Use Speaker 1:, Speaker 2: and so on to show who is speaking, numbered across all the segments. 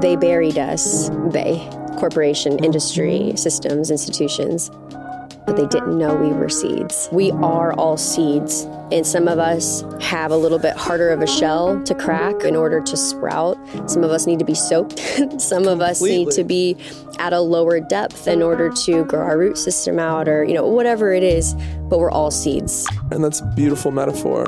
Speaker 1: They buried us, they, corporation, industry, systems, institutions, but they didn't know we were seeds. We are all seeds, and some of us have a little bit harder of a shell to crack in order to sprout. Some of us need to be soaked. some of us need to be at a lower depth in order to grow our root system out or, you know, whatever it is, but we're all seeds.
Speaker 2: And that's a beautiful metaphor.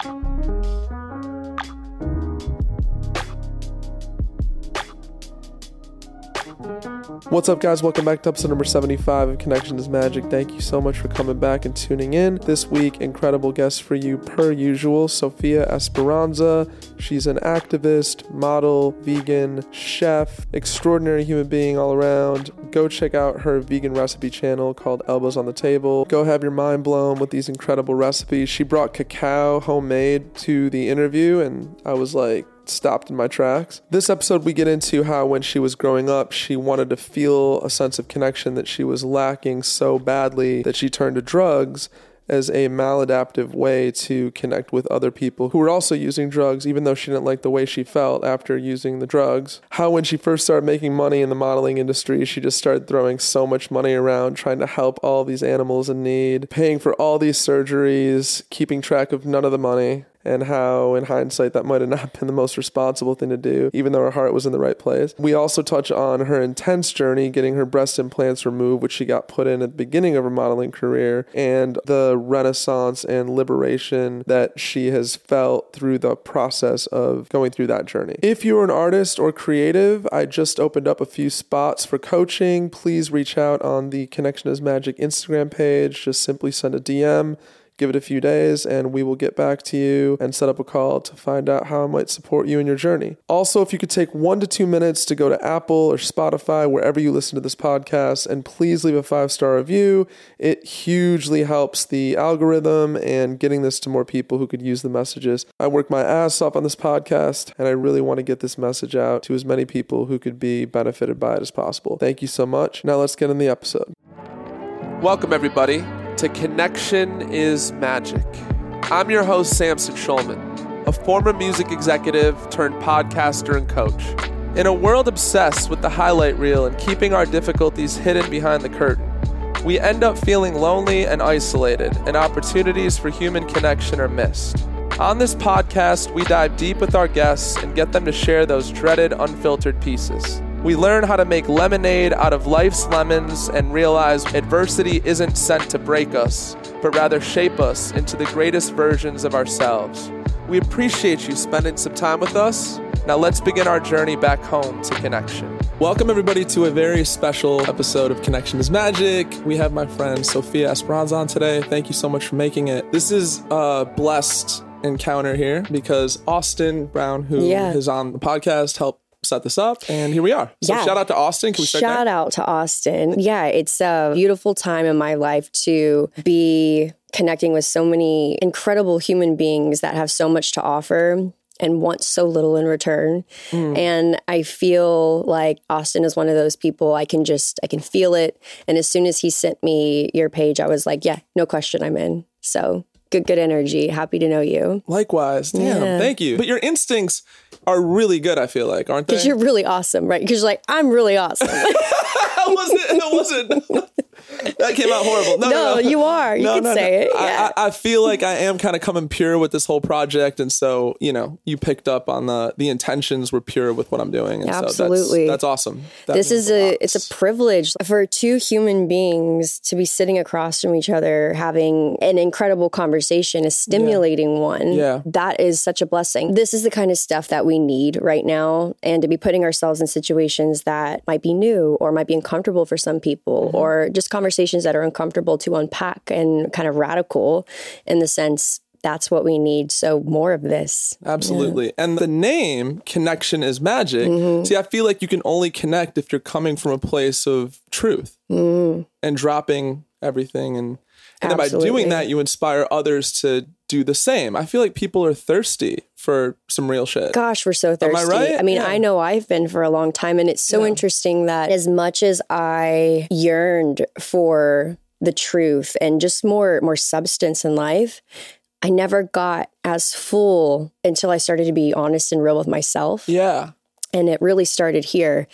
Speaker 2: What's up, guys? Welcome back to episode number 75 of Connection is Magic. Thank you so much for coming back and tuning in. This week, incredible guest for you, per usual, Sophia Esperanza. She's an activist, model, vegan, chef, extraordinary human being all around. Go check out her vegan recipe channel called Elbows on the Table. Go have your mind blown with these incredible recipes. She brought cacao homemade to the interview, and I was like, stopped in my tracks. This episode, we get into how when she was growing up, she wanted to feel a sense of connection that she was lacking so badly that she turned to drugs as a maladaptive way to connect with other people who were also using drugs, even though she didn't like the way she felt after using the drugs. How, when she first started making money in the modeling industry, she just started throwing so much money around, trying to help all these animals in need, paying for all these surgeries, keeping track of none of the money and how, in hindsight, that might have not been the most responsible thing to do, even though her heart was in the right place. We also touch on her intense journey getting her breast implants removed, which she got put in at the beginning of her modeling career, and the renaissance and liberation that she has felt through the process of going through that journey. If you're an artist or creative, I just opened up a few spots for coaching. Please reach out on the Connection is Magic Instagram page. Just simply send a DM give it a few days and we will get back to you and set up a call to find out how I might support you in your journey. Also, if you could take one to two minutes to go to Apple or Spotify, wherever you listen to this podcast, and please leave a five star review, it hugely helps the algorithm and getting this to more people who could use the messages. I work my ass off on this podcast and I really want to get this message out to as many people who could be benefited by it as possible. Thank you so much. Now let's get in the episode. Welcome, everybody to Connection is Magic. I'm your host, Samson Schulman, a former music executive turned podcaster and coach. In a world obsessed with the highlight reel and keeping our difficulties hidden behind the curtain, we end up feeling lonely and isolated, and opportunities for human connection are missed. On this podcast, we dive deep with our guests and get them to share those dreaded, unfiltered pieces. We learn how to make lemonade out of life's lemons and realize adversity isn't sent to break us, but rather shape us into the greatest versions of ourselves. We appreciate you spending some time with us. Now let's begin our journey back home to connection. Welcome, everybody, to a very special episode of Connection is Magic. We have my friend Sophia Esperanza on today. Thank you so much for making it. This is a blessed encounter here because Austin Brown, who
Speaker 1: Yeah.
Speaker 2: is on the podcast, helped set this up, and here we are. So
Speaker 1: Yeah.
Speaker 2: shout out to Austin. Can we start
Speaker 1: Shout
Speaker 2: there?
Speaker 1: out to Austin. Yeah, it's a beautiful time in my life to be connecting with so many incredible human beings that have so much to offer and want so little in return.
Speaker 2: Mm.
Speaker 1: And I feel like Austin is one of those people I can just I can feel it. And as soon as he sent me your page, I was like, yeah, no question, I'm in. So good, good energy. Happy to know you.
Speaker 2: Likewise. Damn,
Speaker 1: Yeah.
Speaker 2: thank you. But your instincts are really good, I feel like, aren't they?
Speaker 1: Because you're really awesome, right? Because you're like, I'm really awesome.
Speaker 2: that wasn't, that wasn't, that came out horrible. No, no,
Speaker 1: no,
Speaker 2: no.
Speaker 1: you are. You
Speaker 2: No,
Speaker 1: can
Speaker 2: no,
Speaker 1: say
Speaker 2: no.
Speaker 1: it.
Speaker 2: I-
Speaker 1: Yeah.
Speaker 2: I, I feel like I am kind of coming pure with this whole project, and so you know, you picked up on the the intentions were pure with what I'm doing. And
Speaker 1: Absolutely.
Speaker 2: so that's, that's awesome. That
Speaker 1: this is a
Speaker 2: lot.
Speaker 1: it's a privilege for two human beings to be sitting across from each other having an incredible conversation a stimulating one
Speaker 2: Yeah.
Speaker 1: that is such a blessing this is the kind of stuff that we need right now and to be putting ourselves in situations that might be new or might be uncomfortable for some people
Speaker 2: Mm-hmm.
Speaker 1: or just conversations that are uncomfortable to unpack and kind of radical in the sense that's what we need so more of this
Speaker 2: Absolutely. And the name connection is magic.
Speaker 1: Mm-hmm.
Speaker 2: See, I feel like you can only connect if you're coming from a place of truth
Speaker 1: Mm.
Speaker 2: and dropping everything and and then by doing that you inspire others to do the same. I feel like people are thirsty for some real shit.
Speaker 1: Gosh, we're so thirsty.
Speaker 2: Am I right?
Speaker 1: I mean,
Speaker 2: Yeah.
Speaker 1: I know I've been for a long time, and it's so
Speaker 2: Yeah.
Speaker 1: interesting that as much as I yearned for the truth and just more more substance in life, I never got as full until I started to be honest and real with myself.
Speaker 2: Yeah.
Speaker 1: And it really started here.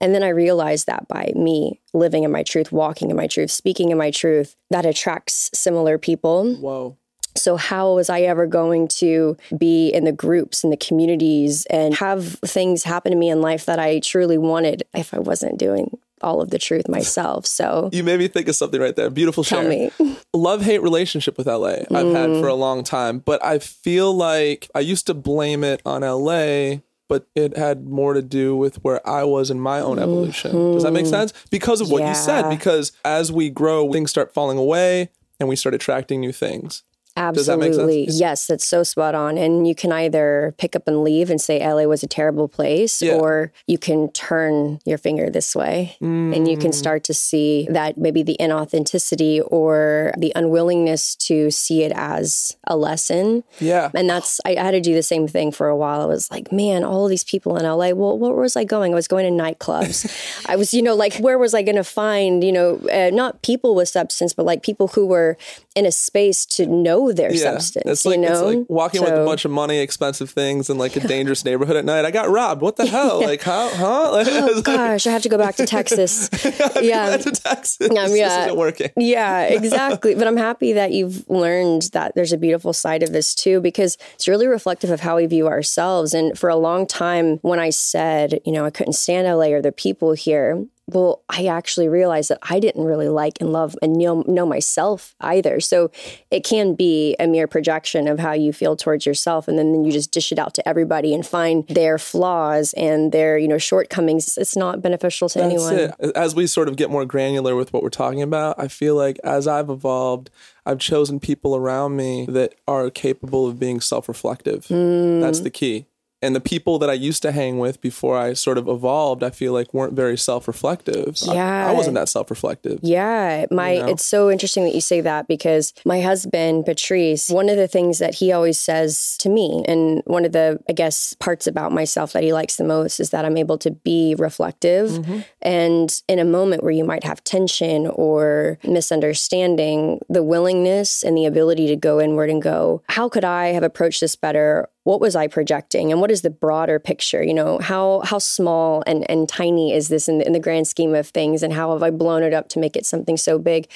Speaker 1: And then I realized that by me living in my truth, walking in my truth, speaking in my truth, that attracts similar people.
Speaker 2: Whoa.
Speaker 1: So, how was I ever going to be in the groups and the communities and have things happen to me in life that I truly wanted if I wasn't doing all of the truth myself? So,
Speaker 2: You made me think of something right there. Beautiful
Speaker 1: tell
Speaker 2: share.
Speaker 1: me.
Speaker 2: Love hate relationship with LA I've had mm. for a long time, but I feel like I used to blame it on LA. But it had more to do with where I was in my own mm-hmm. evolution. Does that make sense? Because of what you said. Because as we grow, things start falling away and we start attracting new things. Does that?
Speaker 1: Absolutely. Yes, that's so spot on. And you can either pick up and leave and say LA was a terrible place,
Speaker 2: Yeah.
Speaker 1: or you can turn your finger this way and you
Speaker 2: Mm.
Speaker 1: can start to see that maybe the inauthenticity or the unwillingness to see it as a lesson.
Speaker 2: Yeah.
Speaker 1: And that's, I, I had to do the same thing for a while. I was like, man, all these people in LA, well, where was I going? I was going to nightclubs. I was, you know, like, where was I going to find, you know, uh, not people with substance, but like people who were in a space to know their substance,
Speaker 2: It's like
Speaker 1: you know?
Speaker 2: it's like walking with a bunch of money, expensive things, in like a dangerous neighborhood at night. I got robbed. What the hell? Like how? Huh? Like,
Speaker 1: Oh gosh, I have to go back to Texas. yeah.
Speaker 2: to Texas.
Speaker 1: Um,
Speaker 2: this
Speaker 1: yeah.
Speaker 2: isn't working.
Speaker 1: Yeah, exactly. but I'm happy that you've learned that there's a beautiful side of this too, because it's really reflective of how we view ourselves. And for a long time, when I said, you know, I couldn't stand LA or the people here, well, I actually realized that I didn't really like and love and know, know myself either. So it can be a mere projection of how you feel towards yourself. And then then you just dish it out to everybody and find their flaws and their, you know, shortcomings. It's not beneficial to
Speaker 2: That's
Speaker 1: anyone.
Speaker 2: it. As we sort of get more granular with what we're talking about, I feel like as I've evolved, I've chosen people around me that are capable of being self-reflective.
Speaker 1: Mm.
Speaker 2: That's the key. And the people that I used to hang with before I sort of evolved, I feel like weren't very self-reflective. I- I, wasn't that self-reflective.
Speaker 1: Yeah, my
Speaker 2: know?
Speaker 1: it's so interesting that you say that because my husband Patrice, one of the things that he always says to me and one of the I guess parts about myself that he likes the most is that I'm able to be reflective
Speaker 2: Mm-hmm.
Speaker 1: and in a moment where you might have tension or misunderstanding, the willingness and the ability to go inward and go, how could I have approached this better? What was I projecting and what is the broader picture? You know, how how small and, and tiny is this in the, in the grand scheme of things and how have I blown it up to make it something so big?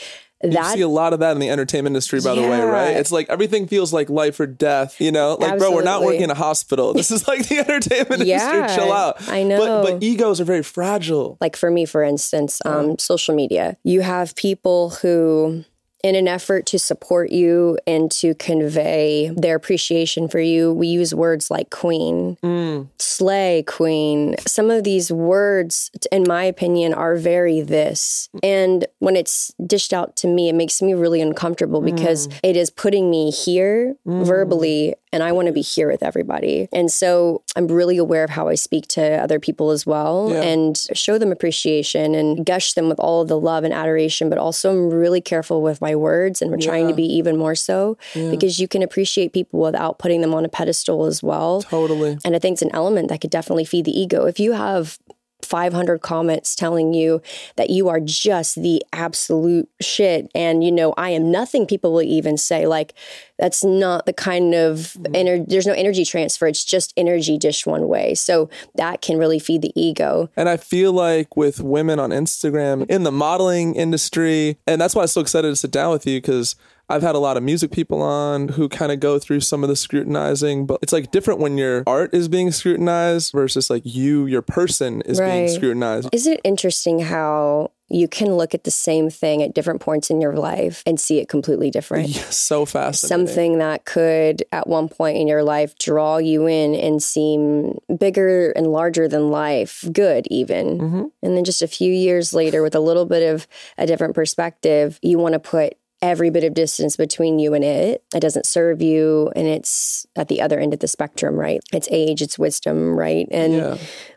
Speaker 2: You see a lot of that in the entertainment industry, by the way, right? It's like everything feels like life or death. You know, like bro, we're not working in a hospital. This is like the entertainment
Speaker 1: Yeah,
Speaker 2: industry. Chill out.
Speaker 1: I
Speaker 2: But,
Speaker 1: know.
Speaker 2: but egos are very fragile.
Speaker 1: like for me for instance um, social media you have people who in an effort to support you and to convey their appreciation for you we use words like queen mm. slay queen. Some of these words in my opinion are very this. And when it's dished out to me it makes me really uncomfortable because mm. it is putting me here mm. verbally and I want to be here with everybody. And so I'm really aware of how I speak to other people as well
Speaker 2: Yeah.
Speaker 1: and show them appreciation and gush them with all of the love and adoration. But also, I'm really careful with my words and we're trying to be even more so because you can appreciate people without putting them on a pedestal as well.
Speaker 2: Totally.
Speaker 1: And I think it's an element that could definitely feed the ego. If you have 500 comments telling you that you are just the absolute shit. And you know I am nothing people will even say. Like that's not the kind of mm-hmm. energy there's no energy transfer. It's just energy dished one way. So that can really feed the ego.
Speaker 2: And I feel like with women on Instagram in the modeling industry, and that's why I'm so excited to sit down with you because I've had a lot of music people on who kind of go through some of the scrutinizing, but it's like different when your art is being scrutinized versus like you, your person is being scrutinized.
Speaker 1: isn't it interesting how you can look at the same thing at different points in your life and see it completely different
Speaker 2: Yeah, so fast.
Speaker 1: something that could at one point in your life draw you in and seem bigger and larger than life good even
Speaker 2: Mm-hmm.
Speaker 1: and then just a few years later with a little bit of a different perspective you want to put every bit of distance between you and it it doesn't serve you and it's at the other end of the spectrum right it's age it's wisdom right and
Speaker 2: Yeah.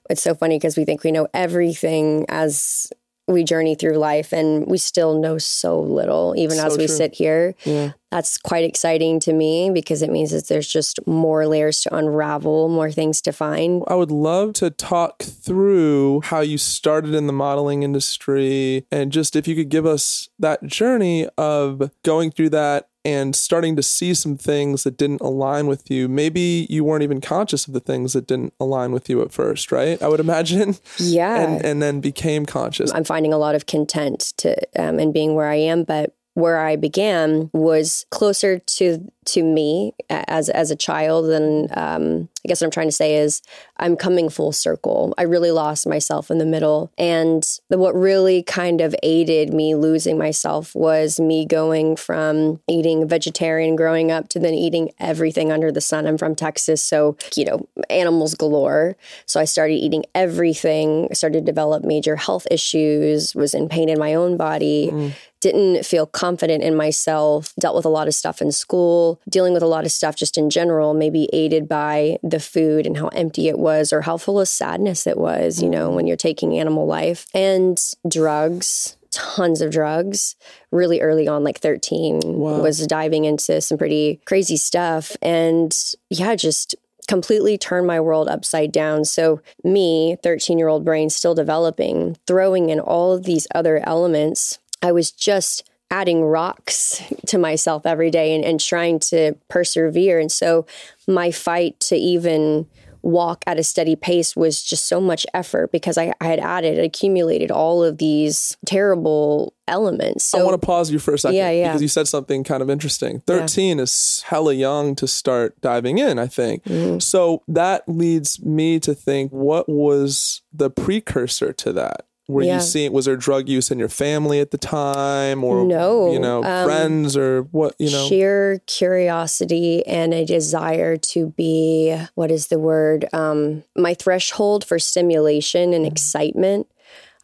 Speaker 1: it's so funny because we think we know everything as we journey through life and we still know so little even
Speaker 2: So
Speaker 1: as we
Speaker 2: true.
Speaker 1: sit here
Speaker 2: Yeah.
Speaker 1: That's quite exciting to me because it means that there's just more layers to unravel more things to find
Speaker 2: I would love to talk through how you started in the modeling industry and just if you could give us that journey of going through that and starting to see some things that didn't align with you. Maybe you weren't even conscious of the things that didn't align with you at first, right? I would imagine.
Speaker 1: Yeah.
Speaker 2: And, and then became conscious.
Speaker 1: I'm finding a lot of content to um, and being where I am, but where I began was closer to to me as as a child, and um, I guess what I'm trying to say is I'm coming full circle. I really lost myself in the middle, and the, what really kind of aided me losing myself was me going from eating vegetarian growing up to then eating everything under the sun. I'm from Texas, so you know animals galore. So I started eating everything. Started to develop major health issues. Was in pain in my own body. Mm didn't feel confident in myself, dealt with a lot of stuff in school, dealing with a lot of stuff just in general, maybe aided by the food and how empty it was or how full of sadness it was, you know, mm-hmm. when you're taking animal life and drugs tons of drugs really early on like 13 wow. was diving into some pretty crazy stuff and yeah just completely turned my world upside down. So, me, 13 year old brain, still developing, throwing in all of these other elements I was just adding rocks to myself every day and, and trying to persevere. And so my fight to even walk at a steady pace was just so much effort because I, I had added, accumulated all of these terrible elements. So,
Speaker 2: I want to pause you for a second yeah, yeah. because you said something kind of interesting. 13 yeah. is hella young to start diving in, I think. Mm-hmm. So that leads me to think what was the precursor to that? Were yeah. you seeing was there drug use in your family at the time or no, you know, um, friends or what, you know?
Speaker 1: Sheer curiosity and a desire to be what is the word? Um, my threshold for stimulation and mm-hmm. excitement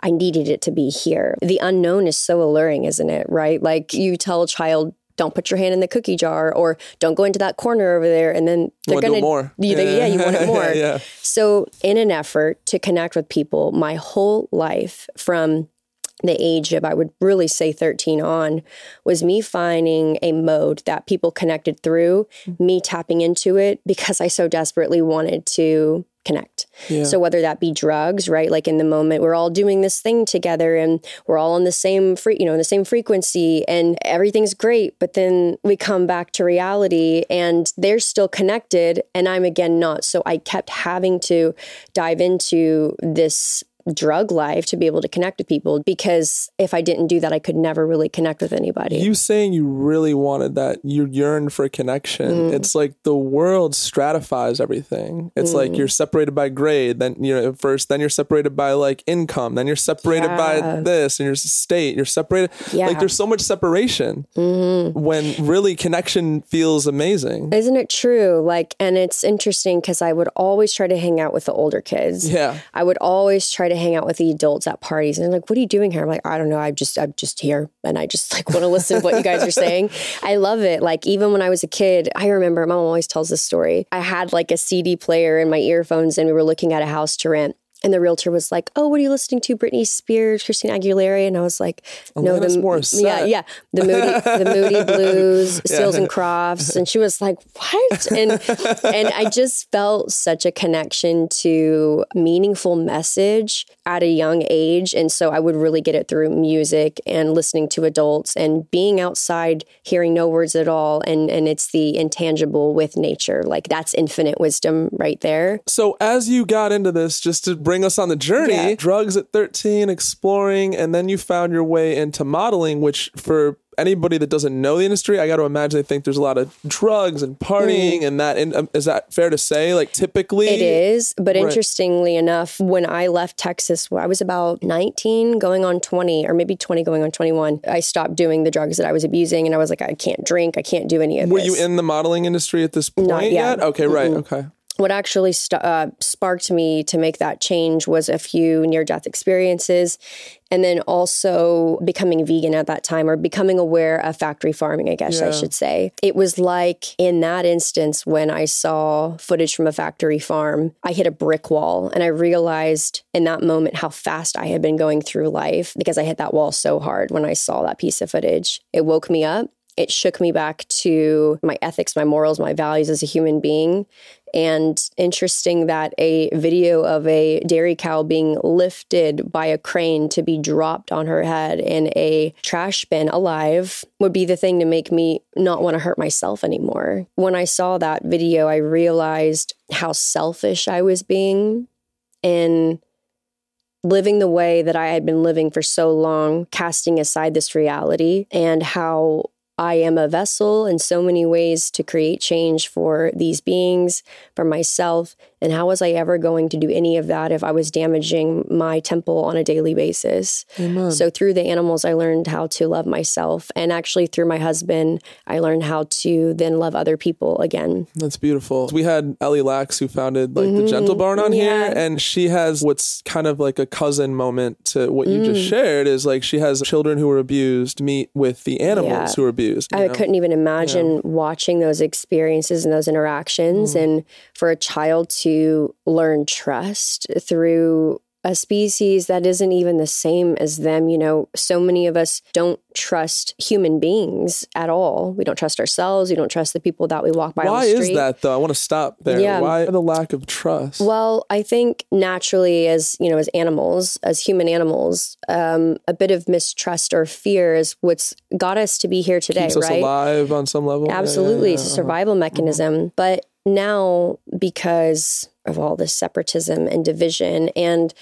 Speaker 1: I needed it to be here. The unknown is so alluring, isn't it? Right? Like you tell a child, don't put your hand in the cookie jar or don't go into that corner over there and then they're going to
Speaker 2: more
Speaker 1: you, yeah. yeah. you want it more yeah. so in an effort to connect with people my whole life from the age of i would really say 13 on was me finding a mode that people connected through mm-hmm. me tapping into it because i so desperately wanted to connect. So whether that be drugs, right? Like in the moment we're all doing this thing together and we're all on the same free, you know, the same frequency and everything's great, but then we come back to reality and they're still connected and I'm again not. So I kept having to dive into this drug life to be able to connect with people because if I didn't do that, I could never really connect with anybody.
Speaker 2: You saying you really wanted that, you yearned for connection. Mm. It's like the world stratifies everything. It's mm. like you're separated by grade, then you know first, then you're separated by like income, then you're separated yeah. by this and your state. You're separated. Yeah. Like there's so much separation mm-hmm. when really connection feels amazing.
Speaker 1: Isn't it true? Like, and it's interesting because I would always try to hang out with the older kids.
Speaker 2: Yeah.
Speaker 1: I would always try to hang out with the adults at parties and they're like, what are you doing here? I'm like, I don't know. I'm just, I'm just here. And I just like want to listen to what you guys are saying. I love it. Like even when I was a kid, I remember my mom always tells this story. I had like a CD player in my earphones and we were looking at a house to rent and the realtor was like, "Oh, what are you listening to? Britney Spears, Christina Aguilera?" And I was like, oh,
Speaker 2: "No, the Morissette.
Speaker 1: yeah, yeah, the Moody, the Moody Blues, yeah. Seals and Crofts." And she was like, "What?" And and I just felt such a connection to meaningful message at a young age, and so I would really get it through music and listening to adults and being outside, hearing no words at all, and and it's the intangible with nature, like that's infinite wisdom right there.
Speaker 2: So as you got into this, just to bring us on the journey. Yeah. Drugs at 13, exploring, and then you found your way into modeling, which for anybody that doesn't know the industry, I got to imagine they think there's a lot of drugs and partying mm. and that. And, um, is that fair to say? Like typically,
Speaker 1: it is. But right. interestingly enough, when I left Texas, I was about 19, going on 20, or maybe 20, going on 21. I stopped doing the drugs that I was abusing, and I was like, I can't drink, I can't do any of this.
Speaker 2: Were
Speaker 1: this.
Speaker 2: you in the modeling industry at this point
Speaker 1: Not yet?
Speaker 2: yet? Okay, right.
Speaker 1: Mm-hmm.
Speaker 2: Okay
Speaker 1: what actually st- uh, sparked me to make that change was a few near death experiences and then also becoming vegan at that time or becoming aware of factory farming i guess yeah. i should say it was like in that instance when i saw footage from a factory farm i hit a brick wall and i realized in that moment how fast i had been going through life because i hit that wall so hard when i saw that piece of footage it woke me up it shook me back to my ethics, my morals, my values as a human being. And interesting that a video of a dairy cow being lifted by a crane to be dropped on her head in a trash bin alive would be the thing to make me not want to hurt myself anymore. When I saw that video, I realized how selfish I was being in living the way that I had been living for so long, casting aside this reality, and how I am a vessel in so many ways to create change for these beings, for myself. And how was I ever going to do any of that if I was damaging my temple on a daily basis? Amen. So, through the animals, I learned how to love myself. And actually, through my husband, I learned how to then love other people again.
Speaker 2: That's beautiful. We had Ellie Laks, who founded like mm-hmm. the Gentle Barn on yeah. here, and she has what's kind of like a cousin moment to what you mm. just shared is like she has children who were abused meet with the animals yeah. who were abused.
Speaker 1: I know? couldn't even imagine yeah. watching those experiences and those interactions, mm. and for a child to to learn trust through a species that isn't even the same as them. You know, so many of us don't trust human beings at all. We don't trust ourselves. We don't trust the people that we walk by.
Speaker 2: Why is that though? I want to stop there. Yeah. Why the lack of trust?
Speaker 1: Well, I think naturally, as you know, as animals, as human animals, um, a bit of mistrust or fear is what's got us to be here today.
Speaker 2: Keeps
Speaker 1: right?
Speaker 2: alive on some level.
Speaker 1: Absolutely, yeah, yeah, it's a survival uh-huh. mechanism. Mm-hmm. But now because of all this separatism and division. And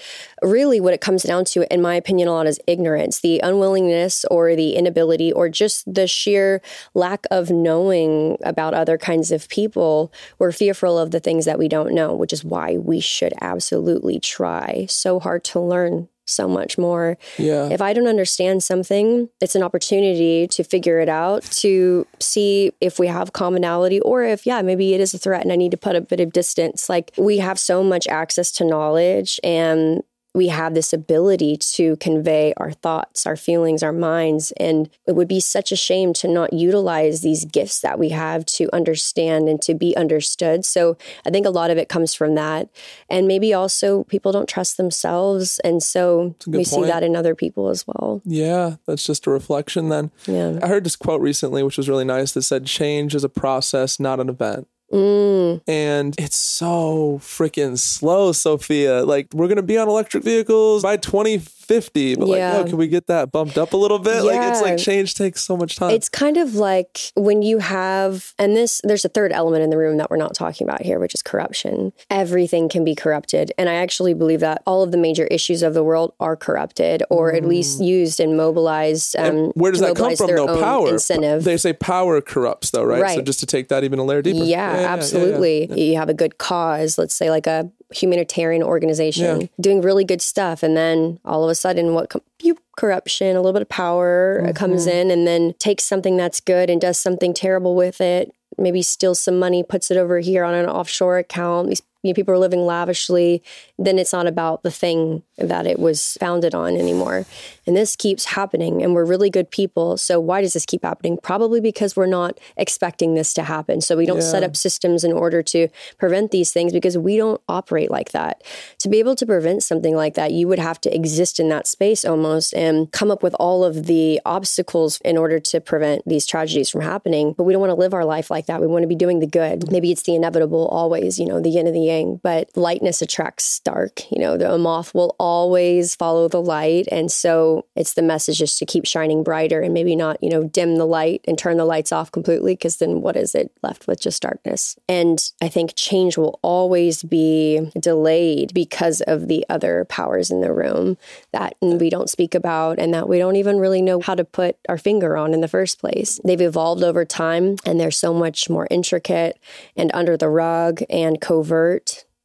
Speaker 1: really, what it comes down to, in my opinion, a lot is ignorance, the unwillingness or the inability, or just the sheer lack of knowing about other kinds of people. We're fearful of the things that we don't know, which is why we should absolutely try so hard to learn so much more.
Speaker 2: Yeah.
Speaker 1: If I don't understand something, it's an opportunity to figure it out, to see if we have commonality or if, yeah, maybe it is a threat and I need to put a bit of distance. Like we have so much access to knowledge and we have this ability to convey our thoughts, our feelings, our minds. And it would be such a shame to not utilize these gifts that we have to understand and to be understood. So I think a lot of it comes from that. And maybe also people don't trust themselves. And so we point. see that in other people as well.
Speaker 2: Yeah, that's just a reflection then.
Speaker 1: Yeah.
Speaker 2: I heard this quote recently, which was really nice that said, change is a process, not an event.
Speaker 1: Mm.
Speaker 2: And it's so freaking slow, Sophia. Like, we're going to be on electric vehicles by 2050, but yeah. like, oh, can we get that bumped up a little bit? Yeah. Like, it's like change takes so much time.
Speaker 1: It's kind of like when you have, and this, there's a third element in the room that we're not talking about here, which is corruption. Everything can be corrupted. And I actually believe that all of the major issues of the world are corrupted or mm. at least used and mobilized. Um, and
Speaker 2: where does that come from, though? Power.
Speaker 1: Incentive.
Speaker 2: They say power corrupts, though, right?
Speaker 1: right?
Speaker 2: So just to take that even a layer deeper.
Speaker 1: Yeah yeah, absolutely. You have a good cause, let's say like a humanitarian organization doing really good stuff. And then all of a sudden, what com- corruption, a little bit of power mm-hmm. comes in and then takes something that's good and does something terrible with it. Maybe steals some money, puts it over here on an offshore account. These you know, people are living lavishly, then it's not about the thing that it was founded on anymore. And this keeps happening, and we're really good people. So, why does this keep happening? Probably because we're not expecting this to happen. So, we don't yeah. set up systems in order to prevent these things because we don't operate like that. To be able to prevent something like that, you would have to exist in that space almost and come up with all of the obstacles in order to prevent these tragedies from happening. But we don't want to live our life like that. We want to be doing the good. Maybe it's the inevitable always, you know, the yin and the yang, but lightness attracts dark. You know, the moth will always follow the light. And so it's the message just to keep shining brighter and maybe not, you know, dim the light and turn the lights off completely, because then what is it left with just darkness? And I think change will always be delayed because of the other powers in the room that we don't speak about and that we don't even really know how to put our finger on in the first place. They've evolved over time and they're so much more intricate and under the rug and covert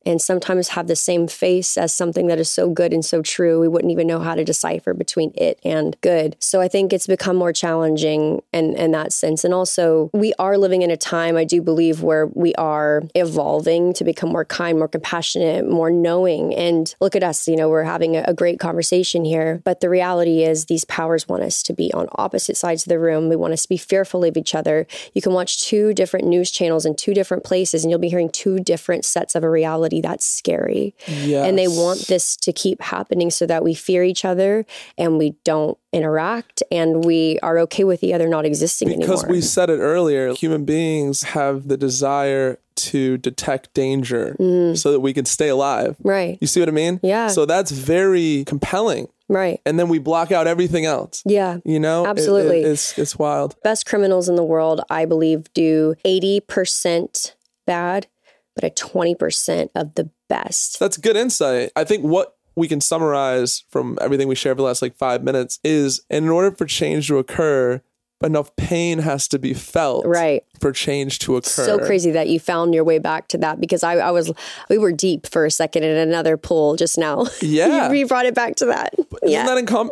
Speaker 1: and sometimes have the same face as something that is so good and so true. We wouldn't even know how to decipher between it and good. So I think it's become more challenging in, in that sense. And also, we are living in a time, I do believe, where we are evolving to become more kind, more compassionate, more knowing. And look at us, you know, we're having a, a great conversation here. But the reality is, these powers want us to be on opposite sides of the room. We want us to be fearful of each other. You can watch two different news channels in two different places, and you'll be hearing two different sets of a reality That's scary.
Speaker 2: Yes.
Speaker 1: And they want this to keep happening so that we fear each other and we don't interact and we are okay with the other not existing
Speaker 2: because
Speaker 1: anymore.
Speaker 2: we said it earlier human beings have the desire to detect danger mm. so that we can stay alive
Speaker 1: right.
Speaker 2: you see what i mean
Speaker 1: Yeah.
Speaker 2: so that's very compelling
Speaker 1: Right.
Speaker 2: and then we block out everything else
Speaker 1: Yeah.
Speaker 2: you know It- it-
Speaker 1: Absolutely.
Speaker 2: it's it's wild
Speaker 1: Best criminals in the world, I believe, do 80% bad, but a 20% of the best.
Speaker 2: that's good insight i think what we can summarize from everything we shared for the last like five minutes is in order for change to occur enough pain has to be felt
Speaker 1: Right.
Speaker 2: for change to occur
Speaker 1: So crazy that you found your way back to that because I, I was, we were deep for a second in another pool just now.
Speaker 2: Yeah.
Speaker 1: you, you brought it back to that. Yeah.
Speaker 2: that in com-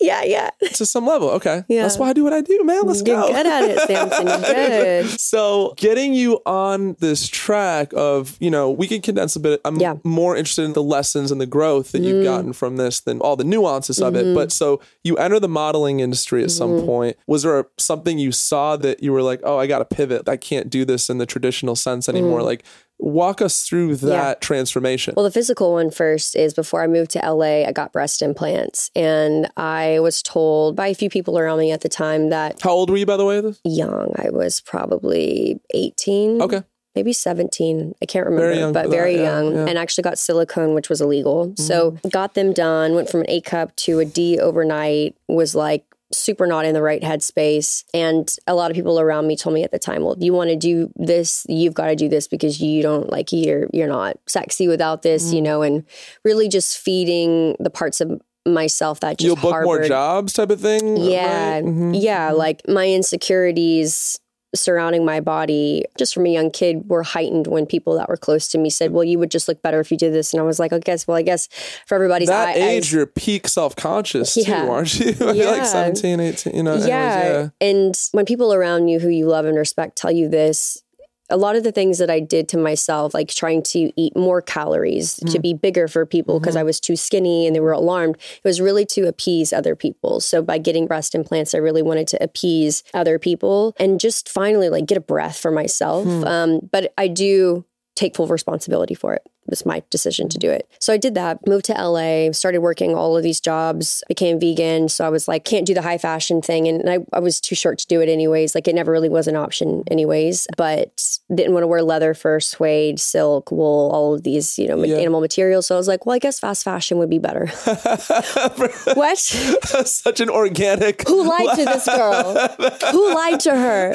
Speaker 1: yeah. Yeah.
Speaker 2: to some level okay
Speaker 1: Yeah.
Speaker 2: that's why i do what i do man let's
Speaker 1: You're
Speaker 2: go
Speaker 1: good at it, Samson. You're good.
Speaker 2: So, getting you on this track of, you know, we can condense a bit. I'm
Speaker 1: Yeah. Mm.
Speaker 2: more interested in the lessons and the growth that you've gotten from this than all the nuances of
Speaker 1: Mm-hmm.
Speaker 2: it. But so you enter the modeling industry at some point. Was there a, something you saw that you were like, oh, I got to pivot? I can't do this in the traditional sense anymore. Like, walk us through that
Speaker 1: Mm. Yeah.
Speaker 2: transformation.
Speaker 1: Well, the physical one first is before I moved to LA, I got breast implants. And I was told by a few people around me at the time that
Speaker 2: How old were you, by the way?
Speaker 1: young, I was probably 18.
Speaker 2: Okay.
Speaker 1: maybe 17 i can't remember
Speaker 2: Very
Speaker 1: but
Speaker 2: that,
Speaker 1: very
Speaker 2: yeah,
Speaker 1: young
Speaker 2: yeah. Mm-hmm.
Speaker 1: and actually got silicone which was illegal so got them done went from an a cup to a d overnight was like super not in the right headspace and a lot of people around me told me at the time well you want to do this you've got to do this because you don't like you're you're not sexy without this
Speaker 2: Mm.
Speaker 1: you know and really just feeding the parts of myself that just
Speaker 2: You'll book more jobs, type of thing.
Speaker 1: yeah
Speaker 2: right? Mhm.
Speaker 1: yeah like my insecurities surrounding my body just from a young kid were heightened when people that were close to me said well you would just look better if you did this and i was like i guess well i guess for everybody's
Speaker 2: That
Speaker 1: eye-
Speaker 2: age,
Speaker 1: eyes-
Speaker 2: you're peak self conscious
Speaker 1: Yeah.
Speaker 2: too, aren't you?
Speaker 1: Yeah.
Speaker 2: like 17, 18, you know. anyways,
Speaker 1: yeah.
Speaker 2: yeah.
Speaker 1: And when people around you who you love and respect tell you this, a lot of the things that I did to myself, like trying to eat more calories to mm-hmm. be bigger for people because mm-hmm. I was too skinny and they were alarmed, it was really to appease other people. So by getting breast implants, I really wanted to appease other people and just finally like get a breath for myself. Hmm. Um, but I do take full responsibility for it. It was my decision to do it. So I did that, moved to LA, started working all of these jobs, became vegan. So I was like, can't do the high fashion thing. And I, I was too short to do it anyways. Like it never really was an option anyways, but didn't want to wear leather for suede, silk, wool, all of these, you know,
Speaker 2: Yeah.
Speaker 1: animal materials. So I was like, well, I guess fast fashion would be better. what?
Speaker 2: Such an organic.
Speaker 1: Who lied to this girl? Who lied to her?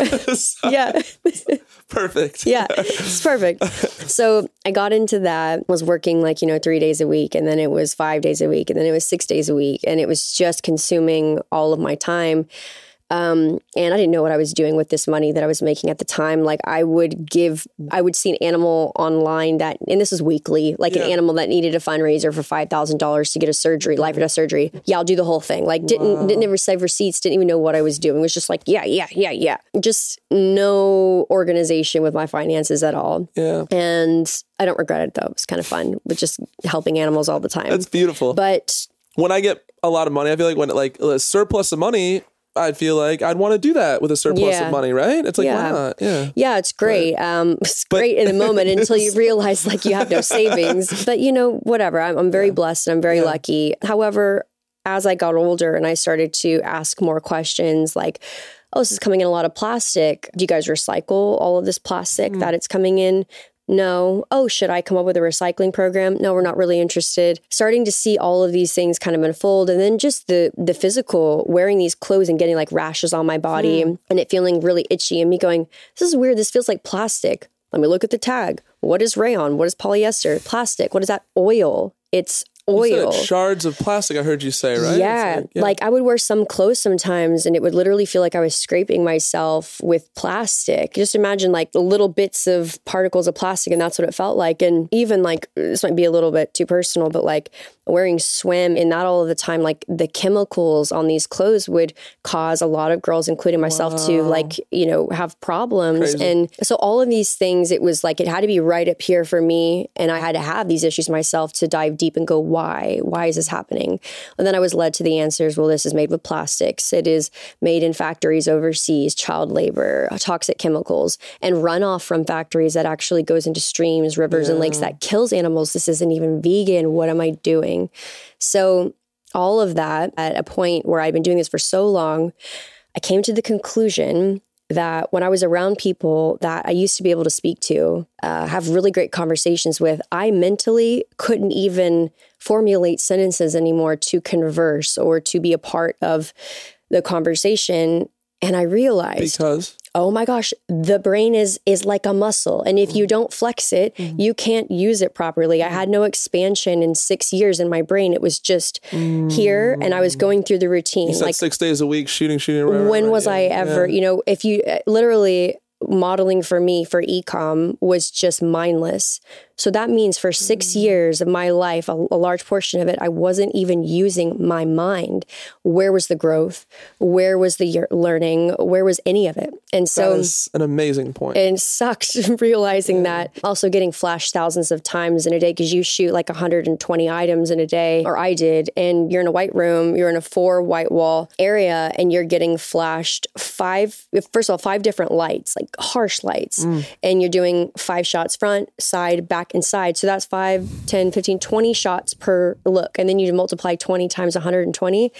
Speaker 1: yeah.
Speaker 2: Perfect.
Speaker 1: yeah, it's perfect. So I got into that, was working like, you know, three days a week, and then it was five days a week, and then it was six days a week. And it was just consuming all of my time. Um, and I didn't know what I was doing with this money that I was making at the time. Like I would give, I would see an animal online that, and this is weekly, like
Speaker 2: Yeah.
Speaker 1: an animal that needed a fundraiser for five thousand dollars to get a surgery, life or death surgery. Yeah, I'll do the whole thing. Like didn't didn't ever save receipts, didn't even know what I was doing. Was just like, yeah, yeah, yeah, yeah. Just no organization with my finances at all.
Speaker 2: Yeah.
Speaker 1: And I don't regret it though. It was kind of fun with just helping animals all the time.
Speaker 2: That's beautiful.
Speaker 1: but
Speaker 2: when I get a lot of money, I feel like when like a surplus of money, I feel like I'd want to do that with a surplus
Speaker 1: Yeah.
Speaker 2: of money, right? It's like
Speaker 1: Yeah.
Speaker 2: why not? Yeah.
Speaker 1: Yeah, it's great. Um, it's great in the moment until you realize like you have no savings. But you know, whatever. I'm, I'm very blessed and I'm very lucky. However, as I got older and I started to ask more questions, like, "Oh, this is coming in a lot of plastic. Do you guys recycle all of this plastic that it's coming in?" No. Oh, should I come up with a recycling program? No, we're not really interested. Starting to see all of these things kind of unfold and then just the the physical wearing these clothes and getting like rashes on my body hmm. and it feeling really itchy and me going, "This is weird. This feels like plastic." Let me look at the tag. What is rayon? What is polyester? Plastic. What is that? Oil. It's oil.
Speaker 2: shards of plastic. I heard you say right.
Speaker 1: Yeah.
Speaker 2: like,
Speaker 1: Like, I would wear some clothes sometimes and it would literally feel like I was scraping myself with plastic. Just imagine like the little bits of particles of plastic and that's what it felt like. And even like, this might be a little bit too personal, but like wearing swim and not all of the time, like the chemicals on these clothes would cause a lot of girls, including myself, to like, you know, have problems.
Speaker 2: Crazy.
Speaker 1: And so all of these things, it was like, it had to be right up here for me. And I had to have these issues myself to dive deep and go, why? Why is this happening? And then I was led to the answers. Well, this is made with plastics. It is made in factories overseas, child labor, toxic chemicals, and runoff from factories that actually goes into streams, rivers, and lakes that kills animals. This isn't even vegan. What am I doing? So all of that at a point where I'd been doing this for so long, I came to the conclusion that when I was around people that I used to be able to speak to, uh, have really great conversations with, I mentally couldn't even formulate sentences anymore to converse or to be a part of the conversation. And I realized
Speaker 2: Because
Speaker 1: oh my gosh the brain is is like a muscle and if you don't flex it you can't use it properly i had no expansion in six years in my brain it was just here and i was going through the routine
Speaker 2: you said
Speaker 1: like
Speaker 2: six days a week shooting, shooting. Right, right,
Speaker 1: when
Speaker 2: right,
Speaker 1: was
Speaker 2: yeah,
Speaker 1: I ever,
Speaker 2: yeah.
Speaker 1: you know, if you uh, literally modeling for me for ecom was just mindless. So that means for six
Speaker 2: Mm.
Speaker 1: years of my life, a, a large portion of it, I wasn't even using my mind. Where was the growth? Where was the learning? Where was any of it? And so
Speaker 2: That is an amazing point.
Speaker 1: and sucked realizing that also getting flashed thousands of times in a day because you shoot like 120 items in a day or i did and you're in a white room you're in a four white wall area and you're getting flashed five first of all five different lights like harsh lights and you're doing five shots front side back side so that's 5 10 15 20 shots per look. And then you multiply 20 times 120